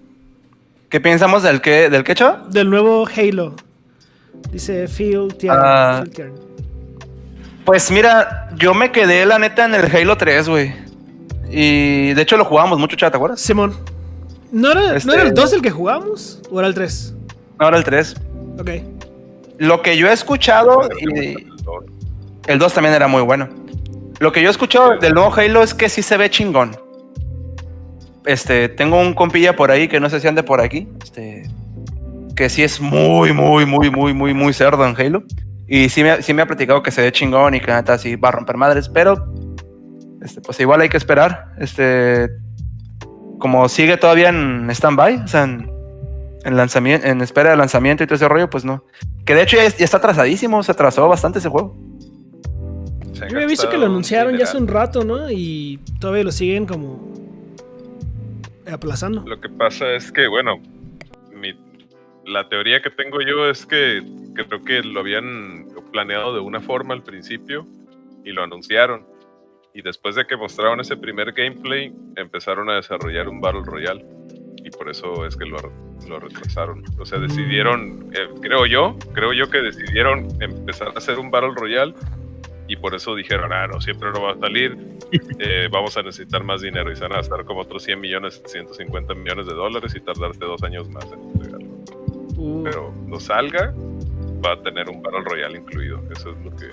¿Qué pensamos del que, del que hecho? Del nuevo Halo. Dice Phil Tierney. Phil Tierney. Pues mira, yo me quedé la neta en el Halo 3, güey. Y de hecho lo jugamos mucho, chat, ¿te acuerdas? Simón. ¿No era, Este- ¿No era el 2 el que jugamos? ¿O era el 3? Ahora el 3. Ok. Lo que yo he escuchado, y el 2 también era muy bueno. Lo que yo he escuchado del nuevo Halo es que sí se ve chingón. Este, tengo un compilla por ahí que no sé si ande por aquí. Este, que sí es muy, muy, muy, muy, muy, muy cerdo en Halo. Y sí me, sí me ha platicado que se ve chingón y que neta sí va a romper madres, pero este, pues igual hay que esperar. Este, como sigue todavía en stand-by, o sea, en, en lanzamiento, en espera de lanzamiento y todo ese rollo, pues no. Que de hecho ya, ya está atrasadísimo, se atrasó bastante ese juego. Se Yo había visto que lo un anunciaron ya hace un rato, ¿no? Y todavía lo siguen como aplazando. Lo que pasa es que, bueno, la teoría que tengo yo es que creo que lo habían planeado de una forma al principio y lo anunciaron. Y después de que mostraron ese primer gameplay, empezaron a desarrollar un Battle Royale. Y por eso es que lo, lo retrasaron. O sea, decidieron, eh, creo yo, creo yo que decidieron empezar a hacer un Battle Royale. Y por eso dijeron, ah, no, siempre no va a salir. [LAUGHS] eh, vamos a necesitar más dinero. Y se van a gastar como otros 100 millones, 150 millones de dólares y tardarse dos años más en entregarlo. Uh, Pero no salga, va a tener un Battle Royale incluido. Eso es lo que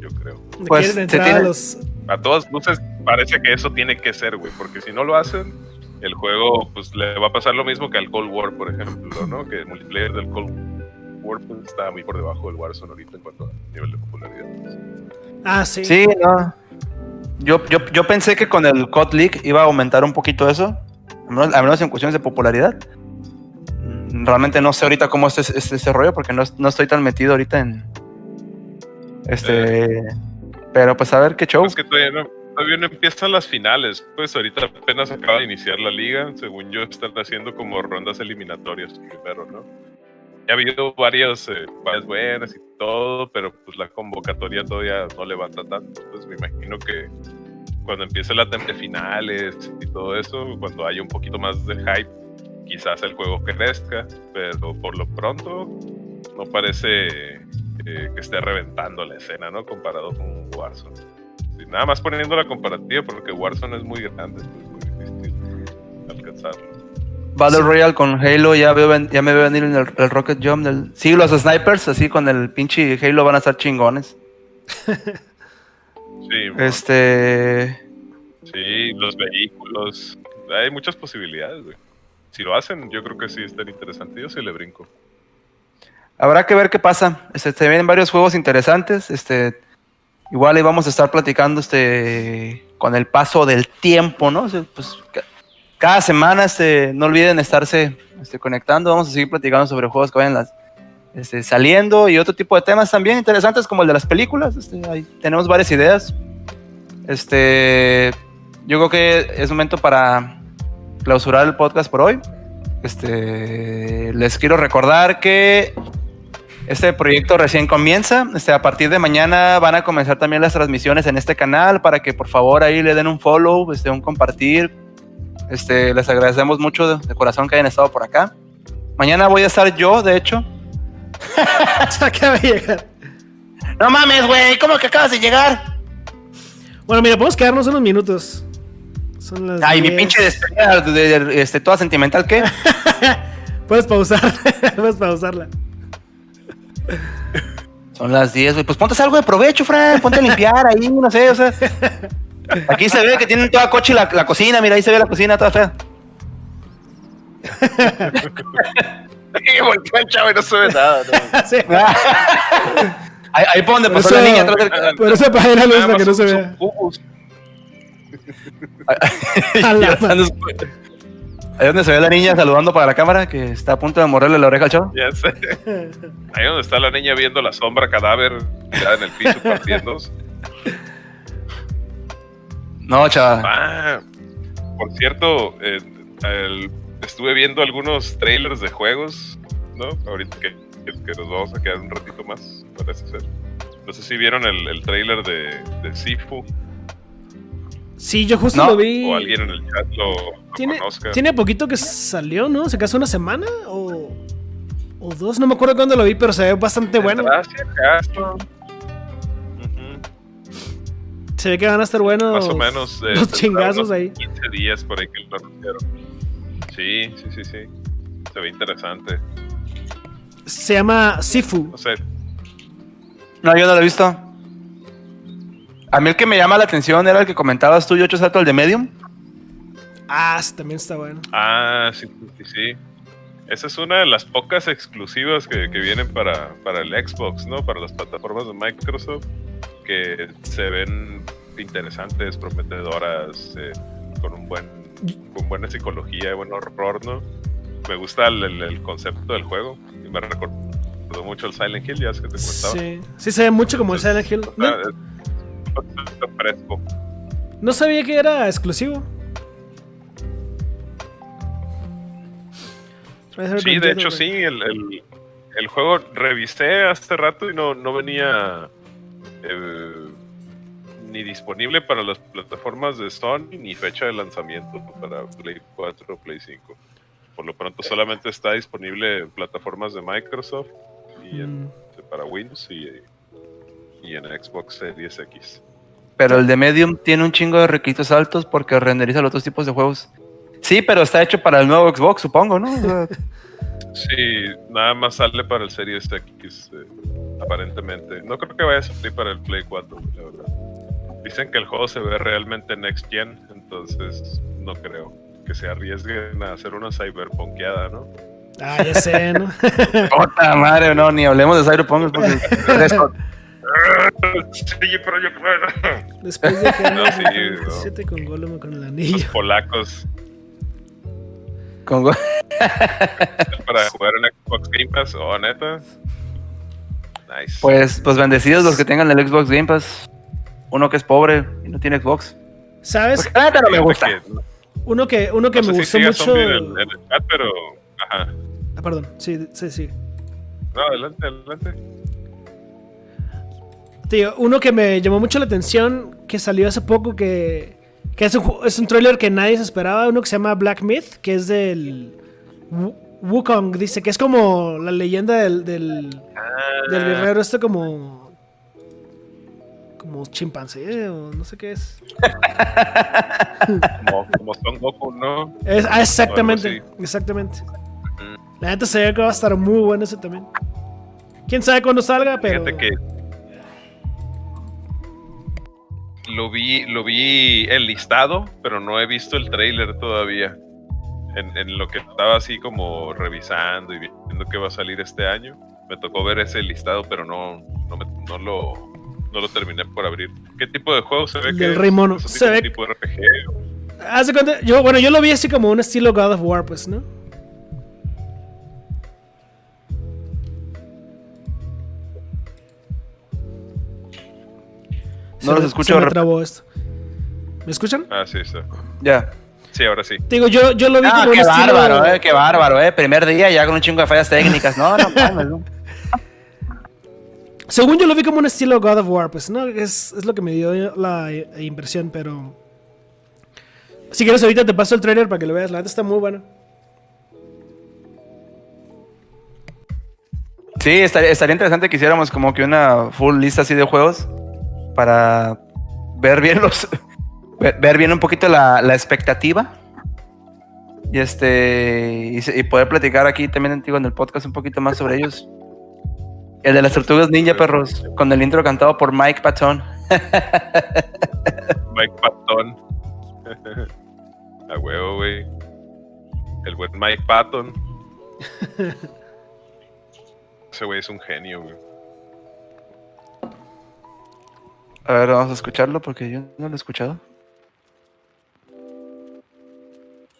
yo creo. pues, se tiene- a los. A todas luces parece que eso tiene que ser, güey, porque si no lo hacen, el juego pues le va a pasar lo mismo que al Cold War, por ejemplo, ¿no? Que el multiplayer del Cold War pues, está muy por debajo del Warzone ahorita en cuanto a nivel de popularidad. Ah, sí. Sí, no. Yo, yo, yo pensé que con el COD League iba a aumentar un poquito eso, al menos, al menos en cuestiones de popularidad. Realmente no sé ahorita cómo es ese, ese rollo porque no, no estoy tan metido ahorita en. Este. Pero pues a ver qué show. Es que todavía no, todavía no empiezan las finales, pues ahorita apenas acaba de iniciar la liga, según yo están haciendo como rondas eliminatorias primero, ¿no? Ya ha habido varias, eh, varias buenas y todo, pero pues la convocatoria todavía no levanta tanto, pues me imagino que cuando empiece la temporada de finales y todo eso, cuando haya un poquito más de hype, quizás el juego crezca, pero por lo pronto no parece eh, que esté reventando la escena, ¿no? Comparado con Warzone. Sí, nada más poniendo la comparativa, porque Warzone es muy grande, es muy difícil alcanzarlo. Battle Royale con Halo, ya, veo, ven- ya me veo venir en el, el Rocket Jump. Del... Sí, los snipers, así con el pinche Halo van a estar chingones. [LAUGHS] Sí, Este. sí, los vehículos. Hay muchas posibilidades, güey. Si lo hacen, yo creo que sí están interesantes. Yo sí le brinco. Habrá que ver qué pasa. Este, se vienen varios juegos interesantes. Este, igual ahí vamos a estar platicando este, con el paso del tiempo, ¿no? O sea, pues, ca- cada semana este, no olviden estarse este, conectando. Vamos a seguir platicando sobre juegos que vayan las, este, saliendo y otro tipo de temas también interesantes como el de las películas. Este, ahí tenemos varias ideas. Este, yo creo que es momento para clausurar el podcast por hoy. Este, les quiero recordar que este proyecto recién comienza. Este, a partir de mañana van a comenzar también las transmisiones en este canal para que por favor ahí le den un follow, este, un compartir. Este, les agradecemos mucho de, de corazón que hayan estado por acá. Mañana voy a estar yo, de hecho. [LAUGHS] Acaba de llegar. No mames, güey, ¿cómo que acabas de llegar? Bueno, mira, podemos quedarnos unos minutos. Son las Ay, mi 10. pinche despedida, de- de- este, toda sentimental, ¿qué? [LAUGHS] Puedes pausar. [LAUGHS] Puedes pausarla. Son las 10, güey. Pues ponte algo de provecho, Fran. Ponte a limpiar ahí, no sé, o sea. Aquí se ve que tienen toda coche la, la cocina, mira, ahí se ve la cocina toda fea. [LAUGHS] Y voltea el chavo y no se ve nada. ¿no? Sí. Ahí, ahí por donde pasó la niña atrás del... Por eso apagué la luz Nada para que no se vea. [LAUGHS] Ahí donde se ve la niña saludando para la cámara, que está a punto de morderle la oreja al chavo. Ya sé. Ahí donde está la niña viendo la sombra cadáver tirada en el piso partiéndose. No, chava. Ah, por cierto, eh, el- estuve viendo algunos trailers de juegos, ¿no? Ahorita que, que- que nos vamos a quedar un ratito más, parece ser. No sé si vieron el, el trailer de, de Sifu Sí, yo justo No, lo vi. o alguien en el chat lo, lo ¿Tiene, conozca. tiene poquito que salió, ¿no? ¿Se casó una semana? O, o dos, no me acuerdo cuándo lo vi, pero se ve bastante bueno. Ujú, Se ve que van a estar buenos. Más o menos. eh, los chingazos ahí. 15 días por ahí que lo anunciaron. Sí, sí, sí, sí. Se ve interesante. Se llama Sifu. No sé, No, yo no lo he visto. A mí el que me llama la atención era el que comentabas tú, Yocho Sato, el de Medium. Ah, sí, también está bueno. Ah, sí, sí, sí. Esa es una de las pocas exclusivas que, que vienen para, para el Xbox, ¿no? Para las plataformas de Microsoft, que se ven interesantes, prometedoras, eh, con un buen, con buena psicología y buen horror, ¿no? Me gusta el, el- el concepto del juego y me recordó mucho el Silent Hill, ya es que te comentaba. Sí, sí se ve mucho como el Silent Hill. No, Ah, un concepto fresco. no sabía que era exclusivo. Sí, de hecho sí, el, el- el juego revisé hace rato y no, no venía eh, ni disponible para las plataformas de Sony ni fecha de lanzamiento para Play 4 o Play 5. Por lo pronto solamente está disponible en plataformas de Microsoft y en- Mm. para Windows y, y en Xbox Series X. Pero el de Medium tiene un chingo de requisitos altos porque renderiza los otros tipos de juegos. Sí, pero está hecho para el nuevo Xbox, supongo, ¿no? O sea, [LAUGHS] Sí, nada más sale para el Series X, eh, aparentemente. No creo que vaya a salir para el Play 4, la verdad. Dicen que el juego se ve realmente next gen, entonces no creo que se arriesguen a hacer una cyberpunkeada, ¿no? Ah, ya sé, ¿no? [LAUGHS] Puta madre, no, ni hablemos de Cyberpunk. porque [LAUGHS] [LAUGHS] Sí, pero yo puedo. Después de que [LAUGHS] No, sí, no. 17 con Golem con el Los anillo. polacos con [LAUGHS] para jugar en Xbox Game Pass, oh, neta. Nice. pues, pues bendecidos los que tengan el Xbox Game Pass. Uno que es pobre y no tiene Xbox. ¿Sabes? Pues, neta no me gusta. no Uno que, uno que sé me si gustó mucho. Zombie en el, en el chat, pero. Ajá. Ah, perdón, sí, sí, sí. No, adelante, adelante. Tío, uno que me llamó mucho la atención, que salió hace poco, que, que es, un, es un tráiler que nadie se esperaba, uno que se llama Black Myth, que es del Wu- Wukong, dice, que es como la leyenda del, del, del guerrero, este como... Como chimpancé o no sé qué es. [LAUGHS] Como, como Son Goku, ¿no? Es- ah, exactamente, exactamente. La neta se ve que va a estar muy bueno ese también. Quién sabe cuándo salga, pero... Fíjate que. Lo vi, lo vi enlistado, pero no he visto el trailer todavía. En, en lo que estaba así como revisando y viendo que va a salir este año, me tocó ver ese listado, pero no, no, me- no lo, no lo terminé por abrir. ¿Qué tipo de juego se ve El que del es? Rey Mono. ¿Es así Se ve- tipo RPG? Haz de cuenta, yo, bueno, yo lo vi así como un estilo God of War, pues, ¿no? Se No los escucho, se me trabó esto. ¿Me escuchan? Ah, sí, sí. Ya. Sí, ahora sí. Te Digo, yo, yo lo vi Ah, como un qué estilo. bárbaro, eh, qué bárbaro, eh. Primer día ya con un chingo de fallas técnicas. No, no, [LAUGHS] mames, no. Según yo lo vi como un estilo God of War, pues, ¿no? Es, es lo que me dio la eh, impresión, pero. Si quieres, ahorita te paso el trailer para que lo veas. La neta está muy bueno. Sí, estaría, estaría interesante que hiciéramos como que una full lista así de juegos para ver bien los [LAUGHS] ver, bien un poquito la, la expectativa y este y poder platicar aquí también digo, en el podcast un poquito más sobre ellos. El de las tortugas ninja perros con el intro cantado por Mike Patton. [LAUGHS] Mike Patton. [LAUGHS] A huevo, güey. El buen Mike Patton. Ese güey es un genio, güey. A ver, vamos a escucharlo porque yo no lo he escuchado.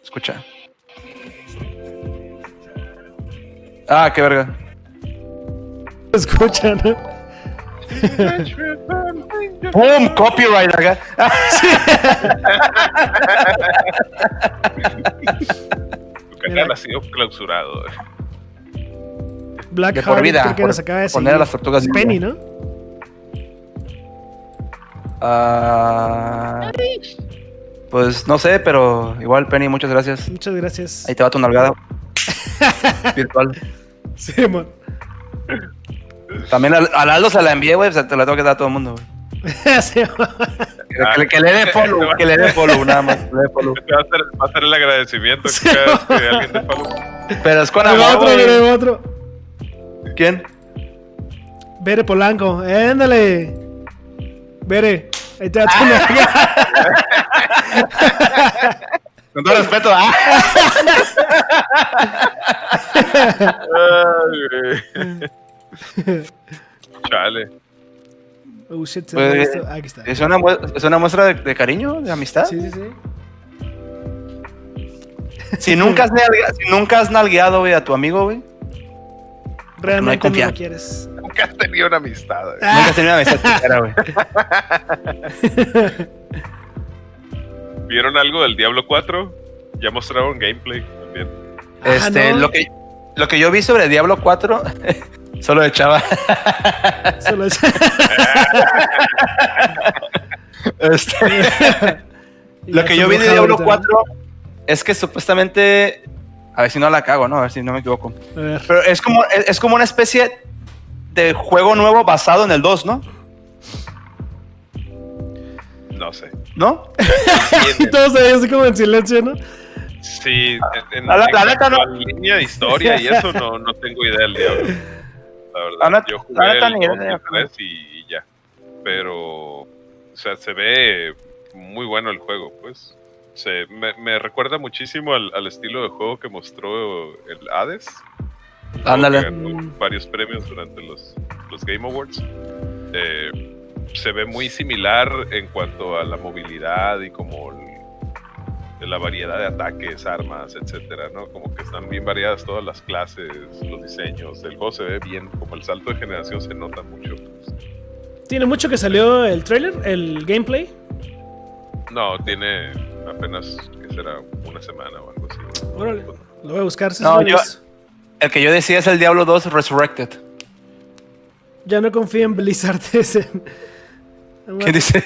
Escucha. Ah, qué verga. Escucha, ¿no? ¡Boom! Copyright acá. Tu canal Mira. ha sido clausurado. Black De por vida, por nos acaba de poner a las tortugas. Penny, ¿no? Ah, pues no sé, pero igual, Penny, muchas gracias. Muchas gracias. Ahí te va tu nalgada. [LAUGHS] Virtual. Sí, mon. También al, al Aldo se la envié, güey. o sea, te la tengo que dar a todo el mundo, güey. [LAUGHS] Sí. Que, que- que le dé follow, que le dé follow, nada más. que le dé follow. Este va a ser, va a ser el agradecimiento Sí. vez que alguien te follow. Pero es con amor, otro. ¿Quién? Bere Polanco, éndale. Bere, ahí te va tu [LAUGHS] nalga. Con todo respeto, ¿ah? Ay. Chale. Oh shit, Pues. Aquí está. Es una, mue- es una muestra de, de cariño, de amistad. Sí, sí, sí. Si, nunca has nalgue- si nunca has nalgueado, güey, a tu amigo, güey. Realmente no lo confianza. quieres. Nunca has tenido una amistad. güey. Ah. Nunca has tenido una amistad güey. ¿Vieron algo del Diablo 4? Ya mostraron gameplay también. Ah, Este, no. lo, que, lo que yo vi sobre Diablo 4, [LAUGHS] solo echaba. Solo es- [LAUGHS] Este, [LAUGHS] lo que yo vi de Diablo 4 es que supuestamente. A ver si no la cago, ¿no? A ver si no me equivoco. Pero es como, es, es como una especie de juego nuevo basado en el 2, ¿no? No sé. ¿No? [LAUGHS] Y todos ahí así como en silencio, ¿no? Sí, en, La- la neta no. línea de historia y eso no, no tengo idea del Diablo. La verdad, La neta- yo la jugué neta el ni 2 y idea. el 3 y, y ya. Pero, o sea, se ve muy bueno el juego, pues. Se, me, me recuerda muchísimo al, al estilo de juego que mostró el Hades. Ándale. ganó varios premios durante los, los Game Awards. Eh, se ve muy similar en cuanto a la movilidad y como el- la variedad de ataques, armas, etcétera, ¿no? Como que están bien variadas todas las clases, los diseños. El juego se ve bien, como el salto de generación se nota mucho. Tiene mucho que salió el trailer, el gameplay. No, tiene apenas, que será? Una semana o algo así. Órale. Lo voy a buscar. si No, yo-. El que yo decía es el Diablo 2 Resurrected. Ya no confío en Blizzard. [LAUGHS] ese. Ha ¿Quién dice?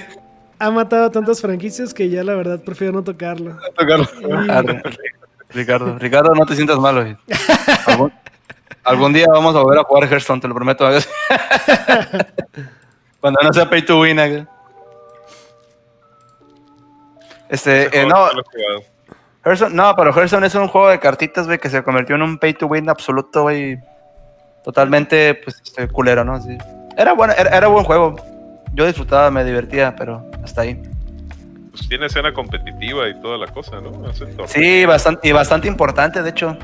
Ha matado tantas franquicias que ya la verdad prefiero no tocarlo. Ah, Ricardo, Ricardo, no te sientas mal, güey. Algún, algún día vamos a volver a jugar Hearthstone, te lo prometo. [LAUGHS] Cuando no sea pay to win. Este, eh, no, Hearthstone, no, pero Hearthstone es un juego de cartitas, güey, que se convirtió en un pay to win absoluto, güey. Totalmente, pues, este, culero, ¿no? Sí. Era, bueno, era, era buen juego. Yo disfrutaba, me divertía, pero hasta ahí. Pues tiene escena competitiva y toda la cosa, ¿no? Sí, bastante, y bastante importante, de hecho.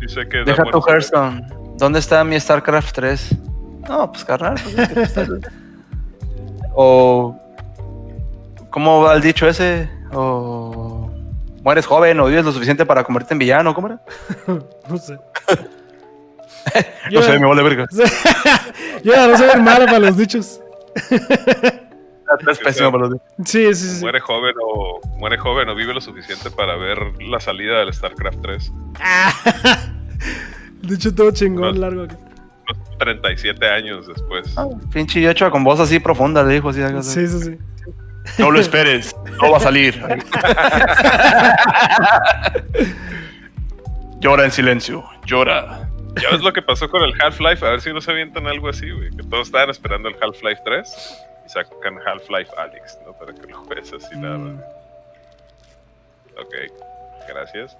Sí sé que Deja tu Hearthstone. ¿Dónde está mi StarCraft 3? No, pues carnal. pues, [LAUGHS] o. ¿Cómo va el dicho ese? O. Mueres joven o vives lo suficiente para convertirte en villano, ¿cómo era? [LAUGHS] No sé. [LAUGHS] No sé, me vale verga. [LAUGHS] Yo ya no soy malo para los dichos. Es pésimo para los dichos. Sí, sí, sí. Muere joven o muere joven o vive lo suficiente para ver la salida del StarCraft 3. Ah. Dicho todo chingón, No. largo. acá. Unos 37 años después. Ah, pinche Yocho con voz así profunda, le dijo así. algo así. Sí, sí, sí. No lo esperes, no va a salir. [LAUGHS] llora en silencio, llora. Ya ves lo que pasó con el Half-Life, a ver si no se avientan algo así, güey. Que todos estaban esperando el Half-Life 3 y sacan Half-Life Alyx, ¿no? Para que lo juegues así nada Mm. más. Ok, gracias.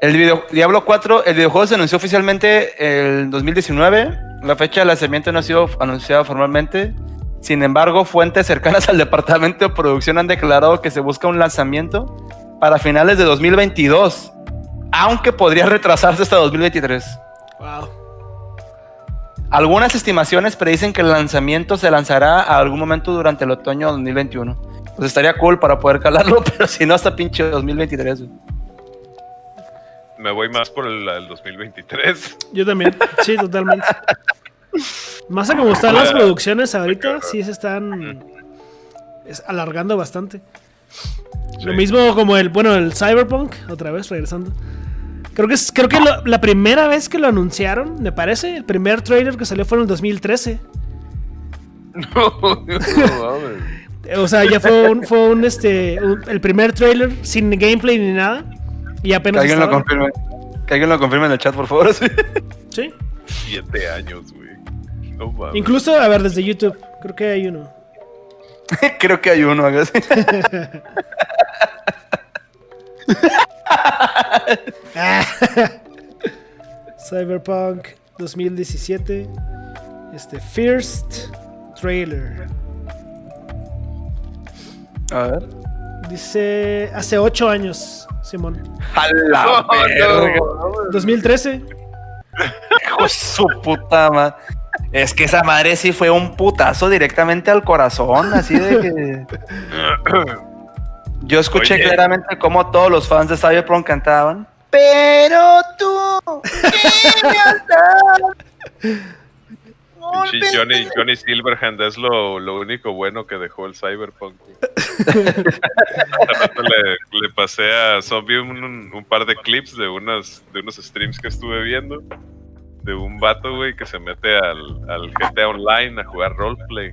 El video, Diablo 4, el videojuego se anunció oficialmente el 2019. La fecha de lanzamiento no ha sido anunciada formalmente. Sin embargo, fuentes cercanas al departamento de producción han declarado que se busca un lanzamiento para finales de 2022, aunque podría retrasarse hasta 2023. Wow. Algunas estimaciones predicen que el lanzamiento se lanzará a algún momento durante el otoño de 2021. Pues estaría cool para poder calarlo, [LAUGHS] pero si no, hasta pinche 2023. güey. Me voy más por el, el 2023. Yo también. Sí, totalmente. [LAUGHS] Más a como están las producciones ahorita, sí se están es- alargando bastante. Lo mismo como el, bueno, el Cyberpunk, otra vez regresando. Creo que es, creo que lo- la primera vez que lo anunciaron, me parece, el primer trailer que salió fue en el 2013. [LAUGHS] no, no mames. O sea, ya fue un, fue un este, un- el primer trailer sin gameplay ni nada. Y Que apenas alguien lo confirme. Que alguien lo confirme en el chat, por favor. [LAUGHS] sí. Sí. Siete años, Incluso, a ver, desde YouTube, creo que hay uno. [LAUGHS] Creo que hay uno. así. [LAUGHS] Cyberpunk 2017. Este, First Trailer. A ver. Dice hace 8 años, Simón. A la [LAUGHS] verga. no. 2013. Hijo de su puta madre. Es que esa madre sí fue un putazo directamente al corazón, así de que. [LAUGHS] Yo escuché Oye. claramente cómo todos los fans de Cyberpunk cantaban. Pero tú, ¿qué Johnny, Johnny Silverhand es lo, lo único bueno que dejó el Cyberpunk. [LAUGHS] le, le pasé a Zombie un par de clips de unas de unos streams que estuve viendo de un vato, güey, que se mete al, al GTA Online a jugar roleplay.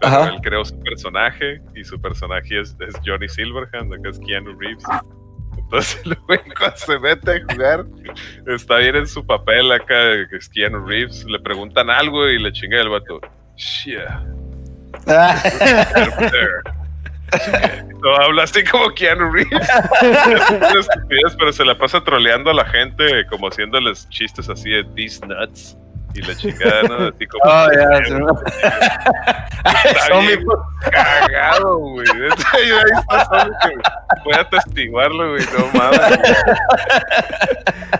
Pero Ajá. él creó su personaje y su personaje es, es Johnny Silverhand, acá es Keanu Reeves. Entonces el güey cuando se mete a jugar está bien en su papel acá, que es Keanu Reeves. Le preguntan algo y le chinga el vato. Yeah, Ah, over there." No, habla así como Keanu Reeves. [LAUGHS] Pero se la pasa troleando a la gente, como haciéndoles chistes así de these nuts. Y la chingada, ¿no? Así como. oh, ya, sí. [LAUGHS] Está bien cagado, güey. Ahí está Zombie que Voy a atestiguarlo, güey. No mames.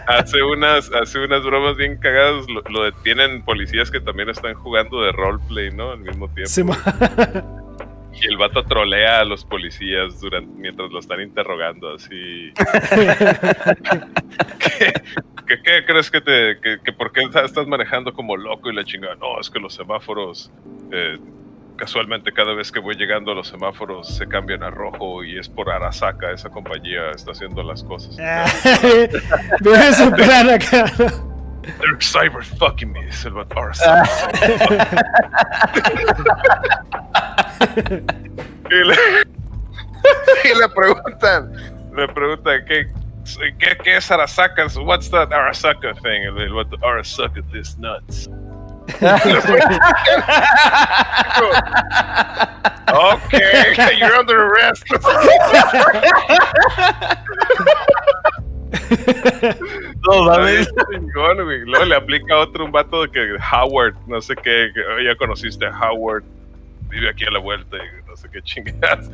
Hace unas, hace unas bromas bien cagadas. Lo, lo detienen policías que también están jugando de roleplay, ¿no? Al mismo tiempo. Simón. Y el vato trolea a los policías durante, mientras lo están interrogando, así. ¿Qué, [LAUGHS] qué- qué crees que te. Que, que por qué estás manejando como loco y la chingada? No, es que los semáforos. eh, casualmente, cada vez que voy llegando a los semáforos se cambian a rojo y es por Arasaka, esa compañía está haciendo las cosas. [LAUGHS] Viene su plan acá. They're cyber fucking me, dice el vato. Arasaka. [LAUGHS] [LAUGHS] y, le, [LAUGHS] y le preguntan, le preguntan qué, qué, qué es Arasaka, what's that Arasaka thing? El, el vato, Arasaka this nuts. [LAUGHS] okay, you're under arrest. no mames. Luego le aplica otro un vato de que Howard, no sé qué, que, "Oh, ya conociste a Howard. Vive aquí a la vuelta y no sé qué chingadas.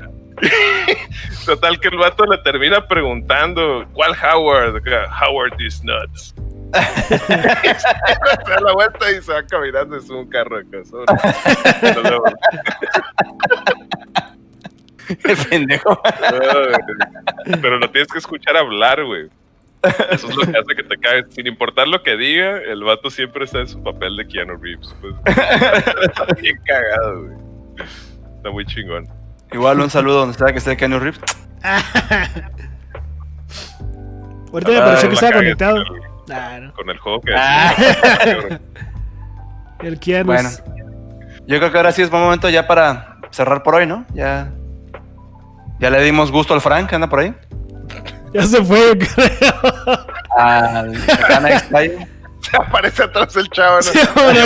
[LAUGHS] Total que el vato le termina preguntando, ¿cuál Howard? Howard is nuts. [LAUGHS] se da la vuelta y se va caminando, es un carro. Qué pendejo. Ay, Pero lo tienes que escuchar hablar, güey. Eso es lo que hace que te caes. Sin importar lo que diga, el vato siempre está en su papel de Keanu Reeves. Pues. [LAUGHS] Está bien cagado, güey. Está muy chingón. Igual un saludo donde sea que esté Keanu Reeves. Ahorita me Ah, pareció que estaba conectado. con el- Claro. Con el juego que Ah. El Keanu. Bueno, yo creo que ahora sí es buen momento ya para cerrar por hoy, ¿no? Ya, ya le dimos gusto al Frank, anda por ahí. Ya se fue, yo creo. Al Gana Extrayo, Se aparece atrás el chavo, ¿no? Sí, bueno,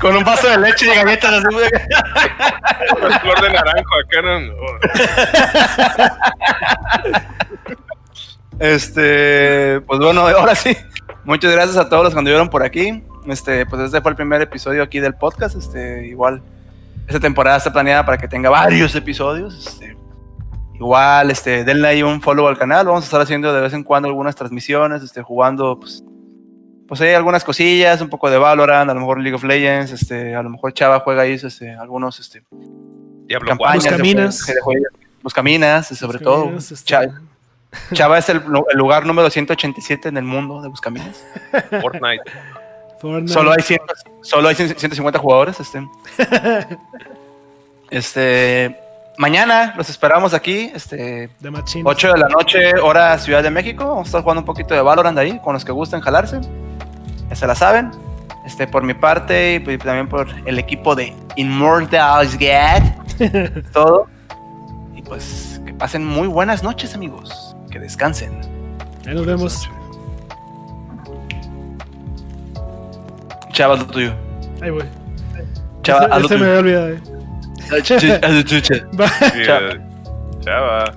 con un vaso de leche y galletas así, con el flor de naranjo acá, ¿no? Este, pues bueno, ahora sí. Muchas gracias a todos los que anduvieron por aquí. Este, pues este fue el primer episodio aquí del podcast. Este, igual, esta temporada está planeada para que tenga varios episodios. Este, igual, este, denle ahí un follow al canal. Vamos a estar haciendo de vez en cuando algunas transmisiones, este, jugando, pues, pues hay algunas cosillas, un poco de Valorant, a lo mejor League of Legends, este, a lo mejor Chava juega ahí, este, algunos, este, Diablo campañas. de de juegos. Buscaminas, sobre todo. Este, Cha- Chava es el, el lugar número 187 en el mundo de Buscaminas. Fortnite. Fortnite. Solo hay, 100 solo hay 150 jugadores. Este. [LAUGHS] este mañana los esperamos aquí. Este, De Machine. 8 de la noche, hora Ciudad de México. Vamos a estar jugando un poquito de Valorant ahí, con los que gusten jalarse. Ya se la saben. Este, por mi parte y pues, también por el equipo de Immortals Get. [LAUGHS] todo. Y pues que pasen muy buenas noches, amigos. Que descansen. Ahí nos vemos. Chava, lo tuyo. Ahí voy. Chava, Ese- haz lo ese me tuyo. había olvidado. eh. Haz lo tuyo, Chava. Bye. Sí, Chao. eh, Chava.